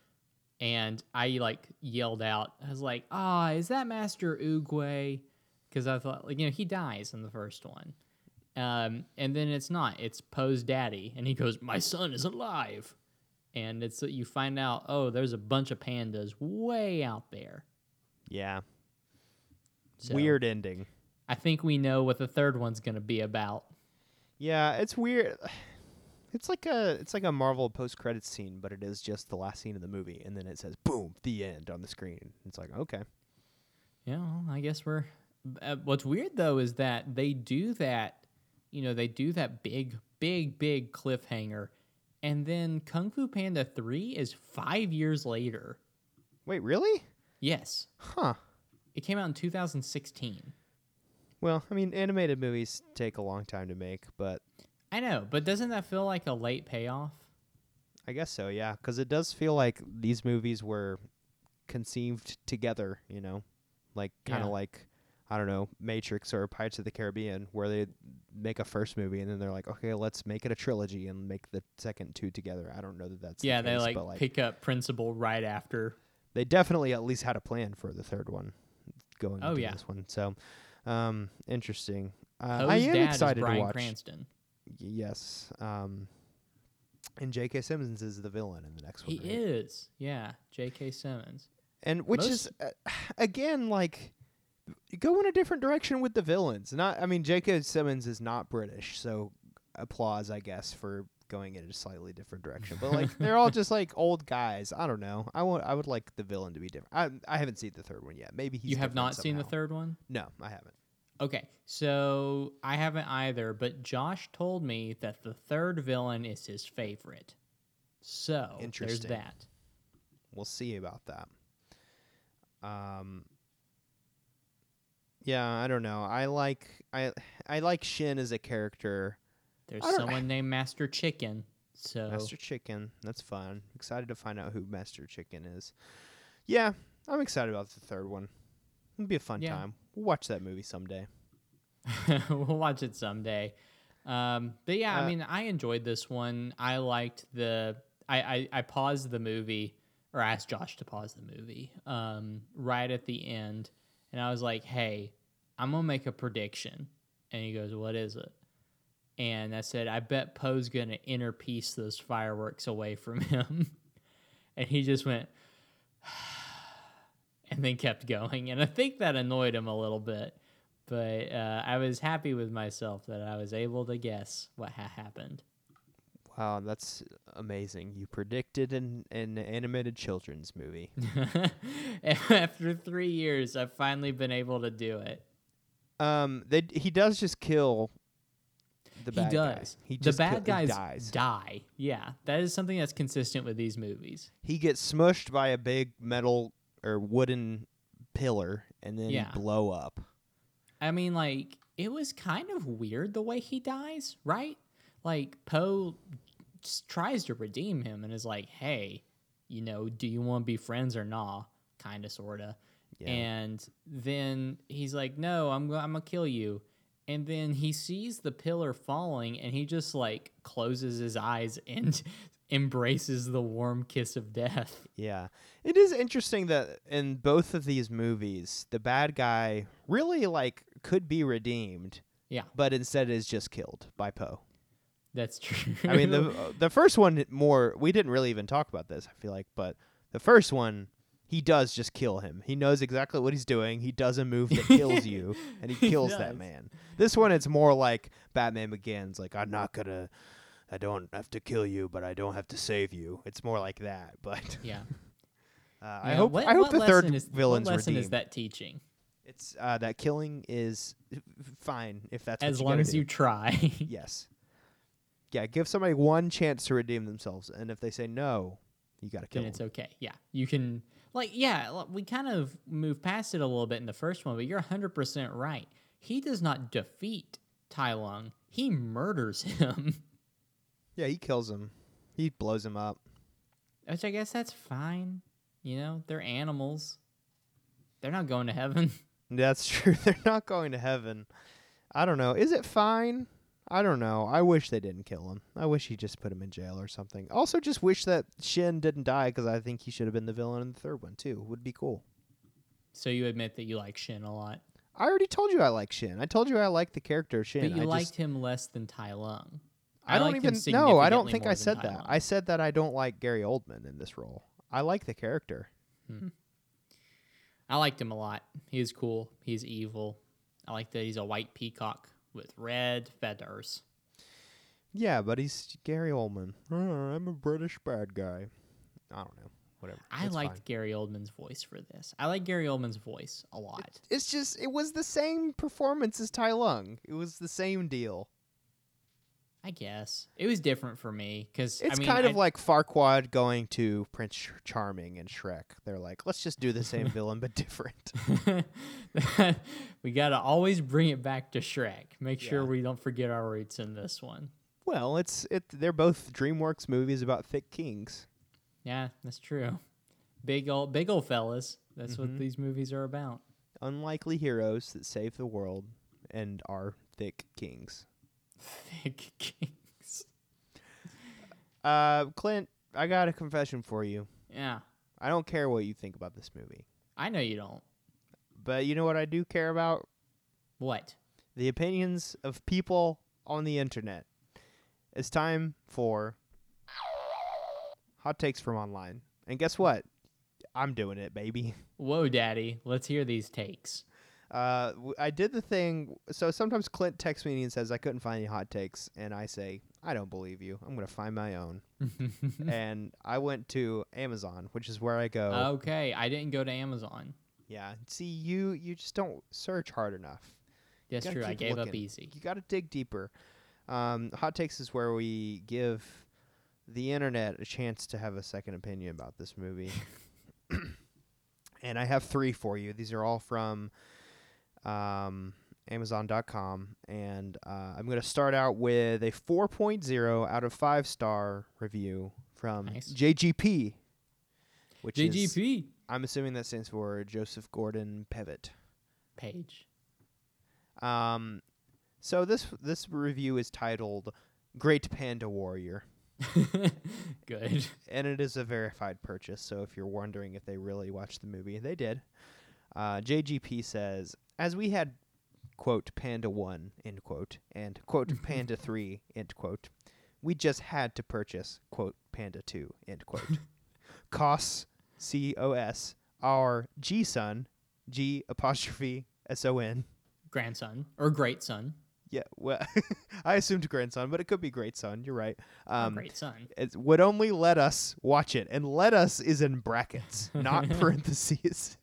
and I like yelled out, I was like, "Ah, is that Master Oogway?" Because I thought, like, you know, he dies in the first one. Um, and then it's not. It's Po's daddy, and he goes, "My son is alive." and it's you find out oh there's a bunch of pandas way out there
yeah.
So,
Weird ending.
i think we know what the third one's going to be about
Yeah, it's weird. It's like a it's like a Marvel post credits scene, but it is just the last scene of the movie, and then it says "boom" the end on the screen. It's like okay,
yeah well, i guess we're uh, what's weird though is that they do that you know they do that big big big cliffhanger and then kung fu panda 3 is five years later
wait, really?
yes
Huh.
it came out in 2016
Well, I mean, animated movies take a long time to make, but
i know but doesn't that feel like a late payoff
I guess so. Yeah, because it does feel like these movies were conceived together. You know, like kind of
Yeah.
like I don't know, Matrix or Pirates of the Caribbean, where they make a first movie and then they're like, okay, let's make it a trilogy and make the second two together. I don't know that that's the
yeah they
case,
like,
but, like
pick up principle right after
they definitely at least had a plan for the third one going
Oh,
into
yeah.
this one. So, um, interesting. Uh, I am excited to watch.
Cranston.
Yes. Um, and J.K. Simmons is the villain in the next one.
He
right?
is, yeah, J.K. Simmons.
and which is uh, again like go in a different direction with the villains. Not, I mean, J.K. Simmons is not British, so applause, I guess, for going in a slightly different direction. But like, they're all just like old guys. I don't know. I want, I would like the villain to be different. I, I haven't seen the third one yet. Maybe he's
you have not seen the third one?
No, I haven't.
Okay, so I haven't either, but Josh told me that the third villain is his favorite. So there's that.
We'll see about that. Um. Yeah, I don't know. I like I I like Shen as a character.
There's someone named Master Chicken. So
Master Chicken. That's fun. Excited to find out who Master Chicken is. Yeah, I'm excited about the third one. It'll be a fun
Yeah.
time. We'll watch that movie someday.
we'll watch it someday. Um, but yeah, I
Uh,
mean, I enjoyed this one. I liked the. I, I I paused the movie, or asked Josh to pause the movie, um, right at the end, and I was like, "Hey, I'm gonna make a prediction," and he goes, "What is it?" And I said, "I bet Po's gonna inner peace those fireworks away from him," and he just went. And then kept going, and I think that annoyed him a little bit but uh, I was happy with myself that I was able to guess what ha- happened.
Wow, that's amazing. You predicted an, an animated children's movie.
After three years, I've finally been able to do it.
Um, they he does just kill the
he
bad guy.
does.
He
the bad
he
guys
dies.
die. Yeah, that is something that's consistent with these movies.
he gets smushed by a big metal or wooden pillar and then
Yeah.
blow up.
I mean, like it was kind of weird the way he dies, right? Like Po tries to redeem him and is like, "Hey, you know, do you want to be friends or not?" Kind of, sorta.
Yeah.
And then he's like, "No, I'm go- I'm gonna kill you." And then he sees the pillar falling, and he just like closes his eyes and embraces the warm kiss of death.
Yeah. It is interesting that in both of these movies, the bad guy really like could be redeemed,
Yeah,
but instead is just killed by Po.
That's true.
I mean, the the first one more. We didn't really even talk about this. I feel like, but the first one, he does just kill him. He knows exactly what he's doing. He does a move that kills you, and he
He
kills that man. This one, it's more like Batman Begins. Like I'm not gonna. I don't have to kill you, but I don't have to save you. It's more like that. But
yeah.
uh, I hope
what-
I hope the third
lesson is,
villain's
What lesson
redeemed.
is that teaching?
It's uh, that killing is fine if that's
As
what you
long as
do.
you try.
Yes. Yeah, give somebody one chance to redeem themselves, and if they say no, you gotta kill
then
them.
it's okay. Yeah, you can like yeah. We kind of moved past it a little bit in the first one, but you're 100 percent right. He does not defeat Tai Lung. He murders him,
Yeah, he kills him. He blows him up.
which I guess that's fine. You know, they're animals. They're not going to heaven.
That's true. They're not going to heaven. I don't know. Is it fine? I don't know. I wish they didn't kill him. I wish he just put him in jail or something. Also, just wish that Shen didn't die because I think he should have been the villain in the third one too. Would be cool.
so you admit that you like Shen a lot,
I already told you I like Shen. I told you I like the character of Shen.
but you
I
liked
just,
him less than Tai Lung.
I don't even no. I don't think I said that.
Lung.
I said that I don't like Gary Oldman in this role. I like the character. Hmm.
I liked him a lot. He's cool. He's evil. I like that he's a white peacock with red feathers.
Yeah, but he's Gary Oldman. "Oh, I'm a British bad guy. I don't know. Whatever.
I
It's
liked
fine.
Gary Oldman's voice for this. I like Gary Oldman's voice a lot.
It's just it was the same performance as Tai Lung. It was the same deal.
I guess it was different for me because
It's
I mean,
kind of
I-
like Farquaad going to Prince Charming and Shrek. They're like, let's just do the same villain but different.
we gotta always bring it back to Shrek. Make sure we don't forget our roots in this one.
Well, it's it. They're both DreamWorks movies about thick kings.
Yeah, that's true. Big old, big old fellas. That's
Mhm.
what these movies are about.
Unlikely heroes that save the world and are thick kings.
Thick kings.
Uh, Clint, I got a confession for you.
Yeah,
I don't care what you think about this movie,
I know you don't.
but you know what I do care about?
What?
The opinions of people on the internet. It's time for hot takes from online. And guess what? I'm doing it, baby.
Whoa, daddy. Let's hear these takes.
Uh, I did the thing. So sometimes Clint texts me and says I couldn't find any hot takes, and I say I don't believe you. I'm gonna find my own. and I went to Amazon, which is where I go.
okay, I didn't go to Amazon.
Yeah. See, you you just don't search hard enough.
That's true. I gave up easy.
You got to dig deeper. Um, hot takes is where we give the internet a chance to have a second opinion about this movie. and I have three for you. These are all from um, Amazon.com. And uh, I'm going to start out with a 4.0 out of 5 star review from
Nice.
JGP. Which is,
JGP
I'm assuming that stands for Joseph Gordon Pevitt.
page.
Um, so this this review is titled "Great Panda Warrior,"
Good.
and it is a verified purchase. So if you're wondering if they really watched the movie, they did. Uh, JGP says, "As we had quote Panda One end quote and quote Panda Three end quote, we just had to purchase quote Panda Two end quote. Costs C O S our G Son G apostrophe S O N."
Grandson or great son.
Yeah, well, I assumed grandson, but it could be great son. You're right. Um,
great son.
it would only let us watch it, and let us is in brackets, not parentheses.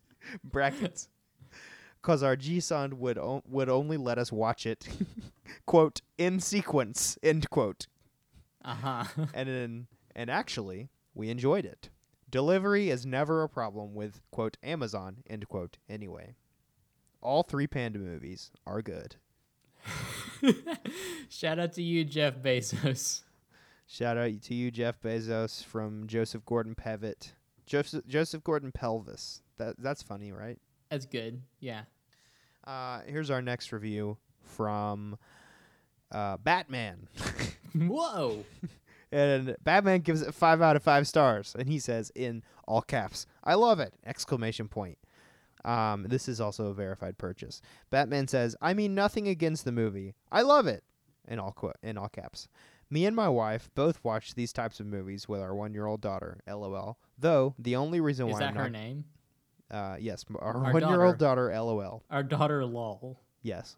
brackets, because our G son would o- would only let us watch it, quote in sequence, end quote,
Uh huh.
and in and actually we enjoyed it. Delivery is never a problem with quote Amazon, end quote. Anyway, all three Panda movies are good.
Shout out to you, Jeff Bezos.
Shout out to you, Jeff Bezos from Joseph Gordon Pevitt. Joseph Joseph Gordon Pelvis. That that's funny, right?
That's good. Yeah.
Uh, here's our next review from uh, Batman,
Whoa.
and Batman gives it five out of five stars, and he says in all caps, "I love it!" Exclamation point. Um, this is also a verified purchase. Batman says, "I mean nothing against the movie. I love it." In all qu- in all caps. Me and my wife both watch these types of movies with our one-year-old daughter. LOL. Though the only reason
Is
why
that
I'm
her
not,
name?
Uh, yes, our,
Our
one-year-old daughter. LOL.
Our daughter Lol.
Yes.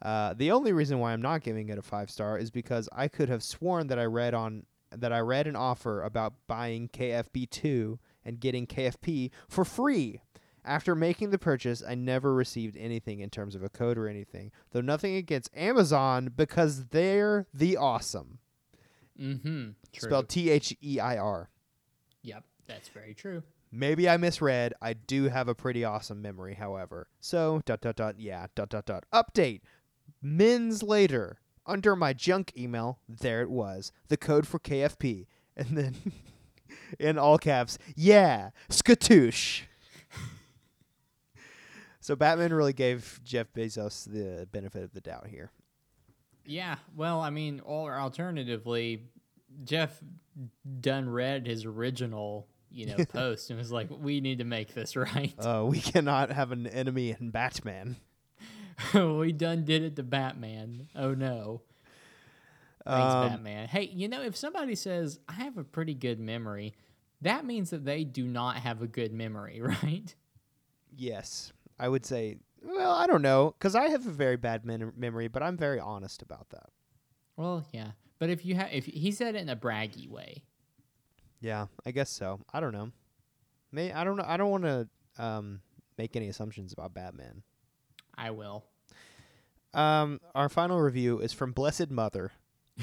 Uh, the only reason why I'm not giving it a five star is because I could have sworn that I read on that I read an offer about buying KFB two and getting KFP for free. After making the purchase, I never received anything in terms of a code or anything. Though nothing against Amazon because they're the awesome.
Mm-hmm. True.
Spelled T H E I R.
Yep, that's very true.
Maybe I misread. I do have a pretty awesome memory, however. So dot dot dot yeah dot dot dot update. Mins later under my junk email, there it was, the code for KFP, and then in all caps, yeah, skatoosh. so Batman really gave Jeff Bezos the benefit of the doubt here.
Yeah, well, I mean, or alternatively, Jeff done read his original, you know, post and was like, "We need to make this right."
Uh, we cannot have an enemy in Batman.
we done did it to Batman. Oh no. Thanks,
Um,
Batman. Hey, you know, if somebody says I have a pretty good memory, that means that they do not have a good memory, right?
Yes, I would say. Well, I don't know, because I have a very bad men- memory, but I'm very honest about that.
Well, yeah. But if you have, if he said it in a braggy way,
Yeah, I guess so. I don't know. May I don't know. I don't want to um, make any assumptions about Batman.
I will.
Um, our final review is from Blessed Mother.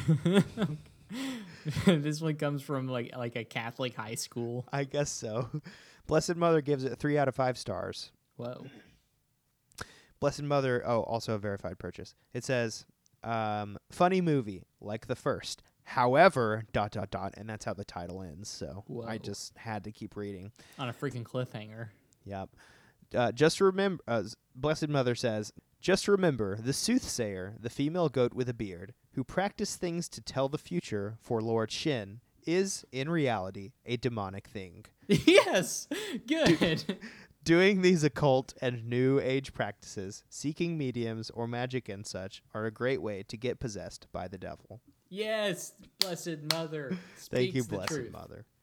this one comes from like like a Catholic high school.
I guess so. Blessed Mother gives it three out of five stars.
Whoa.
Blessed Mother. Oh, also a verified purchase. It says, um, "Funny movie like the first. However, dot dot dot, and that's how the title ends. So I just had to keep reading.
On a freaking cliffhanger.
Yep. Uh, just remember, uh, Blessed Mother says, just remember the soothsayer, the female goat with a beard, who practiced things to tell the future for Lord Shen, is in reality a demonic thing.
yes. Good.
Doing these occult and new age practices, seeking mediums or magic and such, are a great way to get possessed by the devil.
Yes, blessed mother.
Thank you, Blessed
truth.
Mother.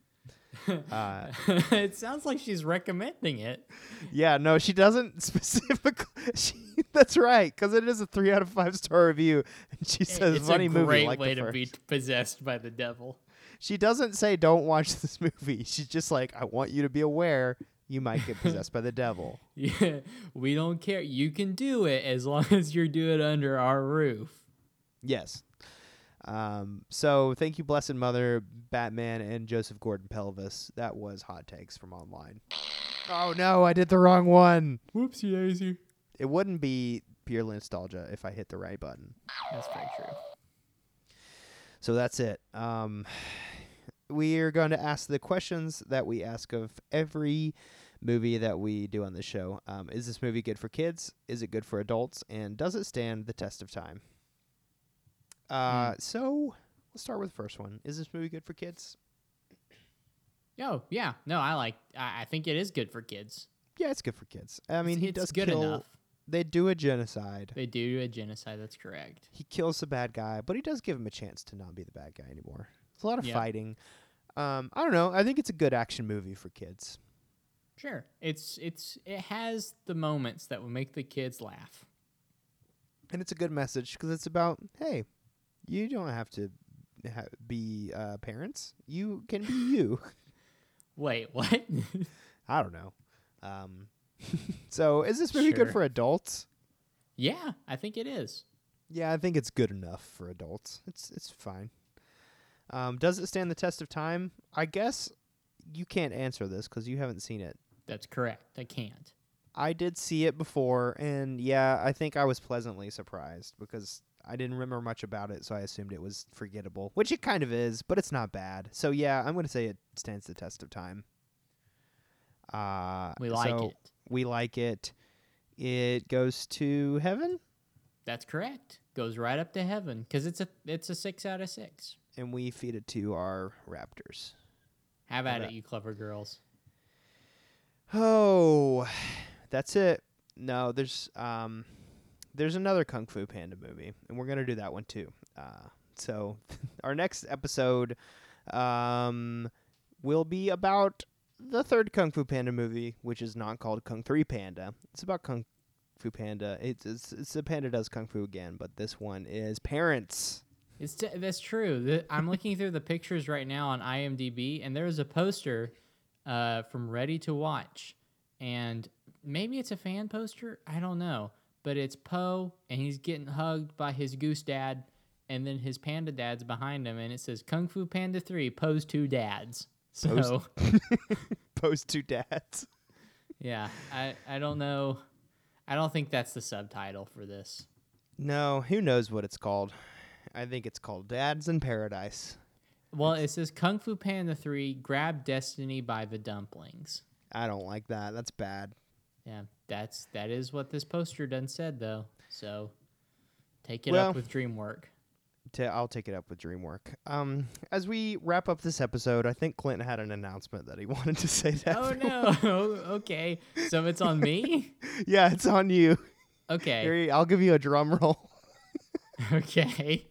Uh,
it sounds like she's recommending it.
Yeah, no, she doesn't specifically. She, that's right, because it is a three out of five star review, and she says
it's
funny
a
movie
great
like
way to be possessed by the devil.
She doesn't say don't watch this movie. She's just like, I want you to be aware you might get possessed by the devil.
Yeah, we don't care. You can do it as long as you're doing it under our roof.
Yes. Um, so thank you, Blessed Mother, Batman, and Joseph Gordon Pelvis. That was hot takes from online. Oh no, I did the wrong one.
Whoopsie daisy.
It wouldn't be pure nostalgia if I hit the right button.
That's very true.
So that's it. Um, we are going to ask the questions that we ask of every movie that we do on the show. Um, is this movie good for kids? Is it good for adults? And does it stand the test of time? Uh, So let's start with the first one. Is this movie good for kids?
Oh yeah, no, I like. I, I think it is good for kids.
Yeah, it's good for kids. I mean,
It's-
he
it's
does
good
kill.
enough.
They do a genocide.
They do a genocide. That's correct.
He kills the bad guy, but he does give him a chance to not be the bad guy anymore. It's a lot of
Yeah.
fighting. Um, I don't know. I think it's a good action movie for kids.
Sure, it's it's it has the moments that will make the kids laugh.
and it's a good message because it's about hey you don't have to ha- be uh, parents. You can be you.
Wait, what?
i don't know. Um, so is this movie good for adults?
Yeah, I think it is.
yeah i think it's good enough for adults. It's it's fine. Um, does it stand the test of time? I guess you can't answer this because you haven't seen it.
That's correct. I can't.
i did see it before and yeah i think i was pleasantly surprised because I didn't remember much about it, so I assumed it was forgettable, which it kind of is, but it's not bad. So yeah, I'm going to say it stands the test of time. Uh,
We like
so
it.
We like it. It goes to heaven,
That's correct. Goes right up to heaven because it's a it's a six out of six.
and we feed it to our raptors.
Have at it, you clever girls.
Oh, that's it. No, there's um, there's another Kung Fu Panda movie, and we're gonna do that one too. Uh, So our next episode um, will be about the third Kung Fu Panda movie, which is not called Kung Three Panda. It's about Kung Fu Panda. It's it's, it's a panda does kung fu again, but this one is parents.
It's that's true. The, I'm looking through the pictures right now on IMDb, and there is a poster uh, from Ready to Watch, and maybe it's a fan poster. I don't know, but it's Po, and he's getting hugged by his goose dad, and then his panda dad's behind him, and it says Kung Fu Panda Three: Po's two dads. So
Po's- Post two dads.
yeah, I I don't know. I don't think that's the subtitle for this.
No, who knows what it's called? I think it's called Dads in Paradise.
Well, it says Kung Fu Panda 3 Grab Destiny by the Dumplings.
I don't like that. That's bad.
Yeah, that's that is what this poster done said though. So take it
Well-
up with DreamWork.
To, I'll take it up with DreamWork. Um, as we wrap up this episode, I think Clint had an announcement that he wanted to say. That
Oh no. okay. So it's on me?
yeah, it's on you.
Okay.
Here, I'll give you a drum roll.
Okay.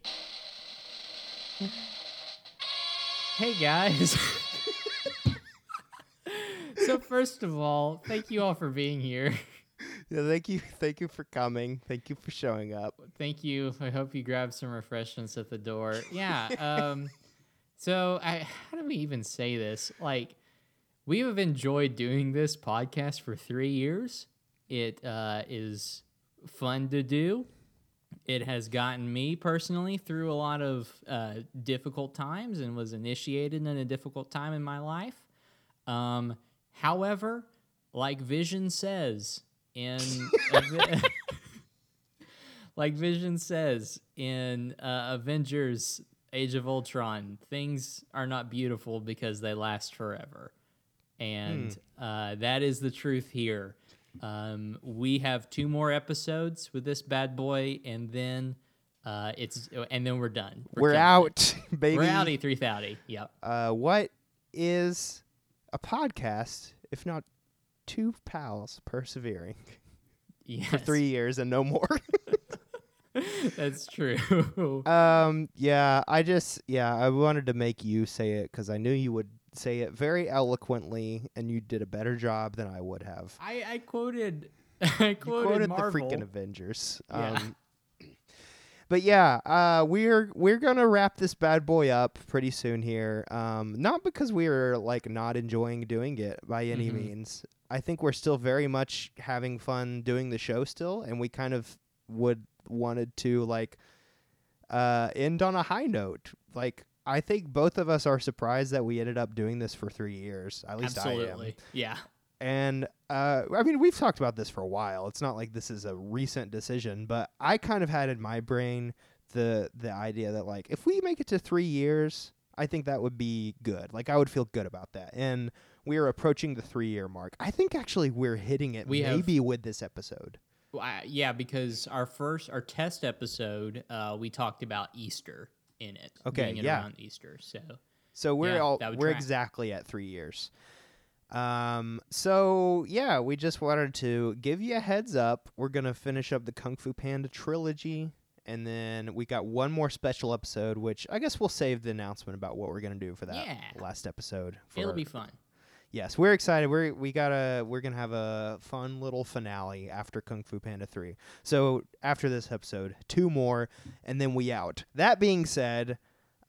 Hey guys. so first of all, thank you all for being here.
Yeah, thank you, thank you for coming. Thank you for showing up.
Thank you. I hope you grabbed some refreshments at the door. Yeah. Um so I how do we even say this? Like we have enjoyed doing this podcast for 3 years. It uh is fun to do. It has gotten me personally through a lot of uh, difficult times and was initiated in a difficult time in my life. Um, however, like Vision says in like Vision says in uh, Avengers: Age of Ultron, things are not beautiful because they last forever, and uh, that is the truth here. Um, we have two more episodes with this bad boy, and then uh, it's and then we're done.
We're
it.
out, baby.
We're three thouty. Yep.
Uh, what is a podcast if not two pals persevering
Yes.
for three years and no more?
That's true.
um, yeah, I just yeah, I wanted to make you say it because I knew you would say it very eloquently, and you did a better job than I would have.
I, I quoted I quoted,
quoted the freaking Avengers.
Yeah.
Um, but yeah, uh, we're we're gonna wrap this bad boy up pretty soon here. Um, not because we're like not enjoying doing it by any
Mhm.
means. I think we're still very much having fun doing the show still, and we kind of would wanted to like uh, end on a high note. Like I think both of us are surprised that we ended up doing this for three years. At least I am.
Yeah.
And uh, I mean, we've talked about this for a while. It's not like this is a recent decision, but I kind of had in my brain the the idea that like if we make it to three years, I think that would be good. Like I would feel good about that. And we are approaching the three year mark. I think actually we're hitting it
We have-
maybe with this episode.
Well, I, yeah, because our first our test episode, uh, we talked about Easter in it.
Okay,
it
yeah.
around Easter. So
So we're
Yeah,
all
that would
we're
track.
exactly at three years. Um. So yeah, we just wanted to give you a heads up. We're gonna finish up the Kung Fu Panda trilogy, and then we got one more special episode, which I guess we'll save the announcement about what we're gonna do for that
Yeah.
last episode. For,
it'll be fun.
Yes, we're excited. We're we got a we're gonna have a fun little finale after Kung Fu Panda three. So after this episode, two more, and then we out. That being said,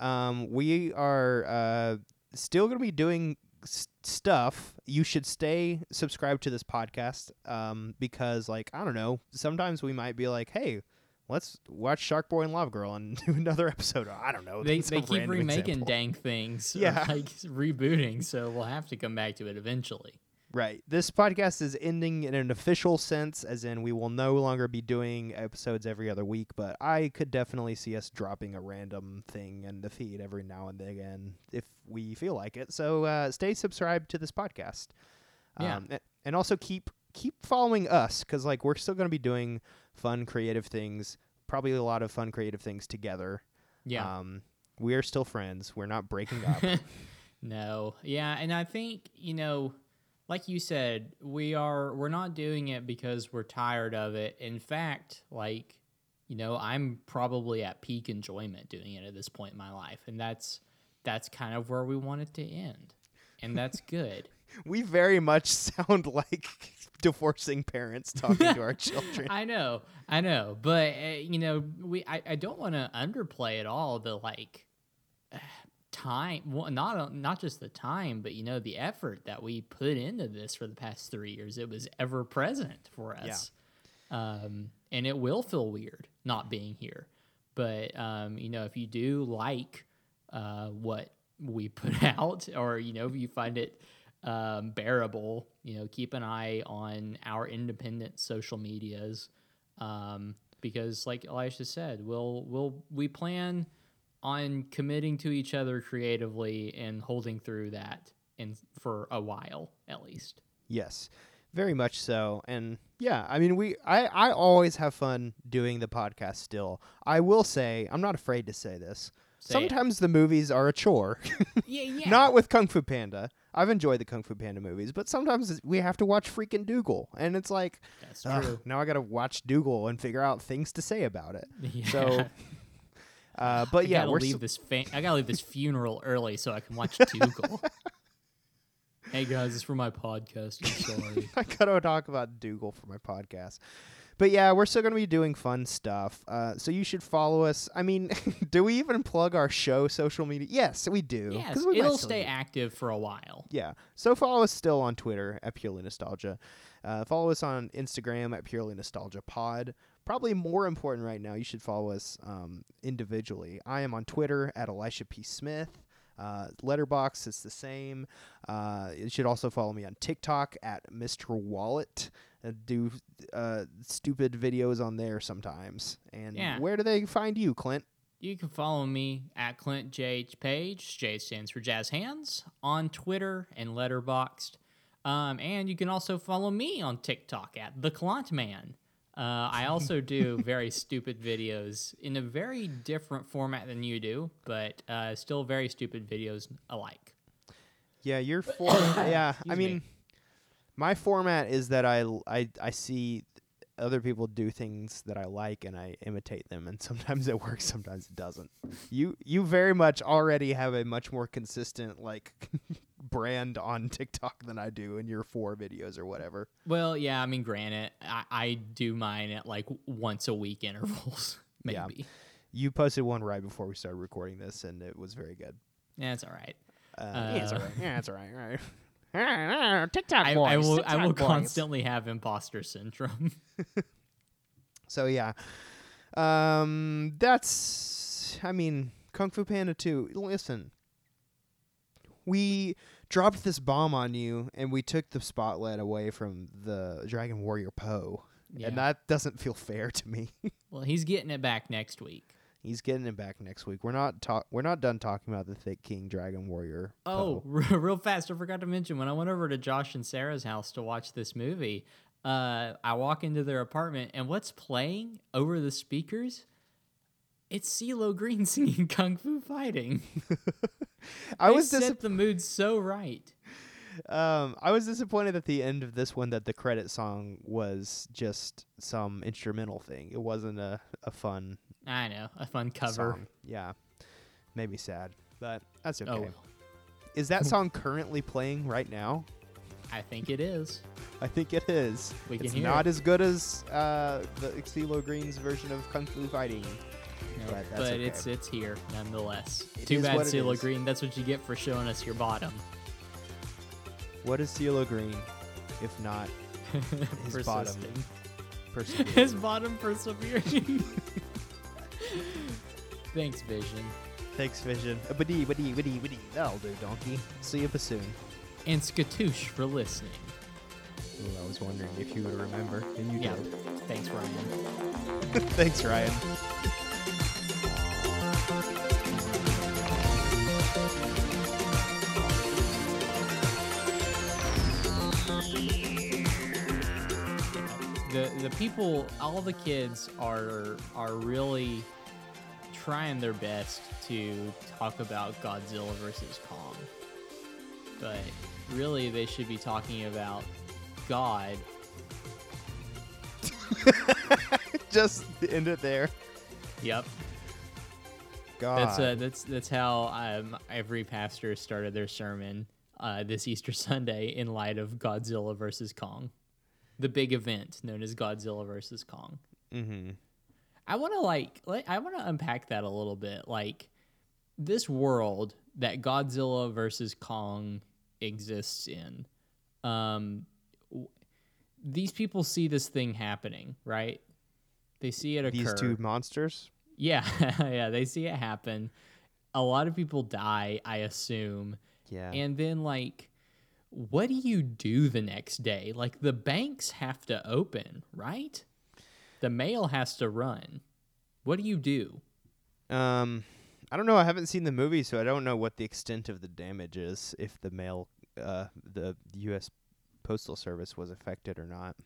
um, we are uh, still gonna be doing s- stuff. You should stay subscribed to this podcast um, because, like, I don't know, sometimes we might be like, hey. Let's watch Shark Boy and Love Girl and do another episode. I don't know.
They they keep remaking
example.
dang things.
Yeah.
like rebooting. So we'll have to come back to it eventually.
Right. This podcast is ending in an official sense, as in we will no longer be doing episodes every other week, but I could definitely see us dropping a random thing in the feed every now and then again if we feel like it. So uh, stay subscribed to this podcast.
Yeah.
Um, a- and also keep keep following us because like we're still going to be doing fun creative things probably a lot of fun creative things together
Yeah.
um we are still friends we're not breaking up
no. Yeah, and I think, you know, like you said, we are we're not doing it because we're tired of it. In fact, like you know, I'm probably at peak enjoyment doing it at this point in my life, and that's that's kind of where we want it to end, and that's good.
We very much sound like divorcing parents talking to our children.
I know, I know, but uh, you know, we I, I don't want to underplay at all the like time, well, not not just the time, but you know the effort that we put into this for the past three years. It was ever present for us, um, and it will feel weird not being here. But um, you know, if you do like uh, what we put out, or you know, if you find it um, bearable, you know, keep an eye on our independent social medias um, because, like Elisha said, we'll we'll we plan on committing to each other creatively and holding through that and for a while at least.
Yes, very much so. And yeah, I mean, we I I always have fun doing the podcast. Still, I will say I'm not afraid to say this.
Say it.
Sometimes the movies are a chore.
Yeah, yeah.
Not with Kung Fu Panda. I've enjoyed the Kung Fu Panda movies, but sometimes we have to watch freaking Doogal, and it's like,
That's true.
now I got to watch Doogal and figure out things to say about it.
Yeah.
So, uh, but
I
yeah, we're
leave
s-
this fa- I gotta leave this funeral early so I can watch Doogal. hey guys, it's for my podcast. I'm sorry.
I gotta talk about Doogal for my podcast. But yeah, we're still gonna be doing fun stuff. Uh, so you should follow us. I mean, do we even plug our show social media? Yes, we do.
yes,
we
it'll stay active for a while.
Yeah. So follow us still on Twitter at Purely Nostalgia. Uh, follow us on Instagram at Purely Nostalgia Pod. Probably more important right now, you should follow us um, individually. I am on Twitter at Elisha P. Smith. Uh, Letterboxd is the same. Uh, you should also follow me on TikTok at Mr. Wallet. Uh, do uh, stupid videos on there sometimes. And
Yeah.
where do they find you, Clint?
You can follow me at Clint JH Page. J stands for Jazz Hands on Twitter and Letterboxd. Um, and you can also follow me on TikTok at the Clint Man. Uh, I also do very stupid videos in a very different format than you do, but uh, still very stupid videos alike.
Yeah, your form. yeah, I mean,
me.
My format is that I, I, I see other people do things that I like and I imitate them, and sometimes it works, sometimes it doesn't. You you very much already have a much more consistent like brand on TikTok than I do in your four videos or whatever.
Well, yeah, I mean, granted, I, I do mine at like once a week intervals,
Yeah.
maybe.
You posted one right before we started recording this, and it was very good.
Yeah, it's all right.
Uh, yeah, it's
Uh,
alright. Yeah, it's alright. Alright. TikTok
I,
boys.
I will, I will
boys.
constantly have imposter syndrome.
So yeah, um, that's. I mean, Kung Fu Panda two. Listen, we dropped this bomb on you, and we took the spotlight away from the Dragon Warrior Po,
Yeah.
and that doesn't feel fair to me.
Well, he's getting it back next week.
He's getting it back next week. We're not talk. We're not done talking about the Thick King Dragon Warrior.
Oh, re- real fast, I forgot to mention when I went over to Josh and Sarah's house to watch this movie. Uh, I walk into their apartment, and what's playing over the speakers? It's CeeLo Green singing "Kung Fu Fighting."
I
They
was
set
dis-
the mood so right.
um I was disappointed at the end of this one that the credit song was just some instrumental thing. It wasn't a a fun
I know, a fun cover.
song. Yeah. Made me sad. But that's okay.
Oh.
Is that song currently playing right now?
I think it is.
I think it is.
We can
it's not
it.
as good as uh, the CeeLo Green's version of Kung Fu Fighting.
No,
But
but
okay.
it's it's here nonetheless.
It
Too bad, CeeLo. Green. That's what you get for showing us your bottom.
What is CeeLo Green if not His bottom. Persevering?
His bottom persevering. Thanks, Vision.
Thanks, Vision. Badee, badee, badee, badee. That'll do, donkey. See you soon.
And Skadoosh for listening.
Ooh, I was wondering if you would remember, and you
Yeah.
did.
Thanks, Ryan.
Thanks, Ryan.
The the people, all the kids are are really trying their best to talk about Godzilla versus Kong. But really they should be talking about God
Just end it there.
Yep.
God.
That's uh, that's that's how um, every pastor started their sermon uh, this Easter Sunday in light of Godzilla versus Kong, the big event known as Godzilla versus Kong.
mm-hmm.
I want to like, like I want to unpack that a little bit. Like this world that Godzilla versus Kong exists in. Um, w- these people see this thing happening, right? They see it occur.
These two monsters.
Yeah, yeah, they see it happen. A lot of people die, I assume.
Yeah.
And then like what do you do the next day? Like the banks have to open, right? The mail has to run. What do you do?
Um, I don't know. I haven't seen the movie, so I don't know what the extent of the damage is. If the mail, uh, the U.S. Postal Service was affected or not.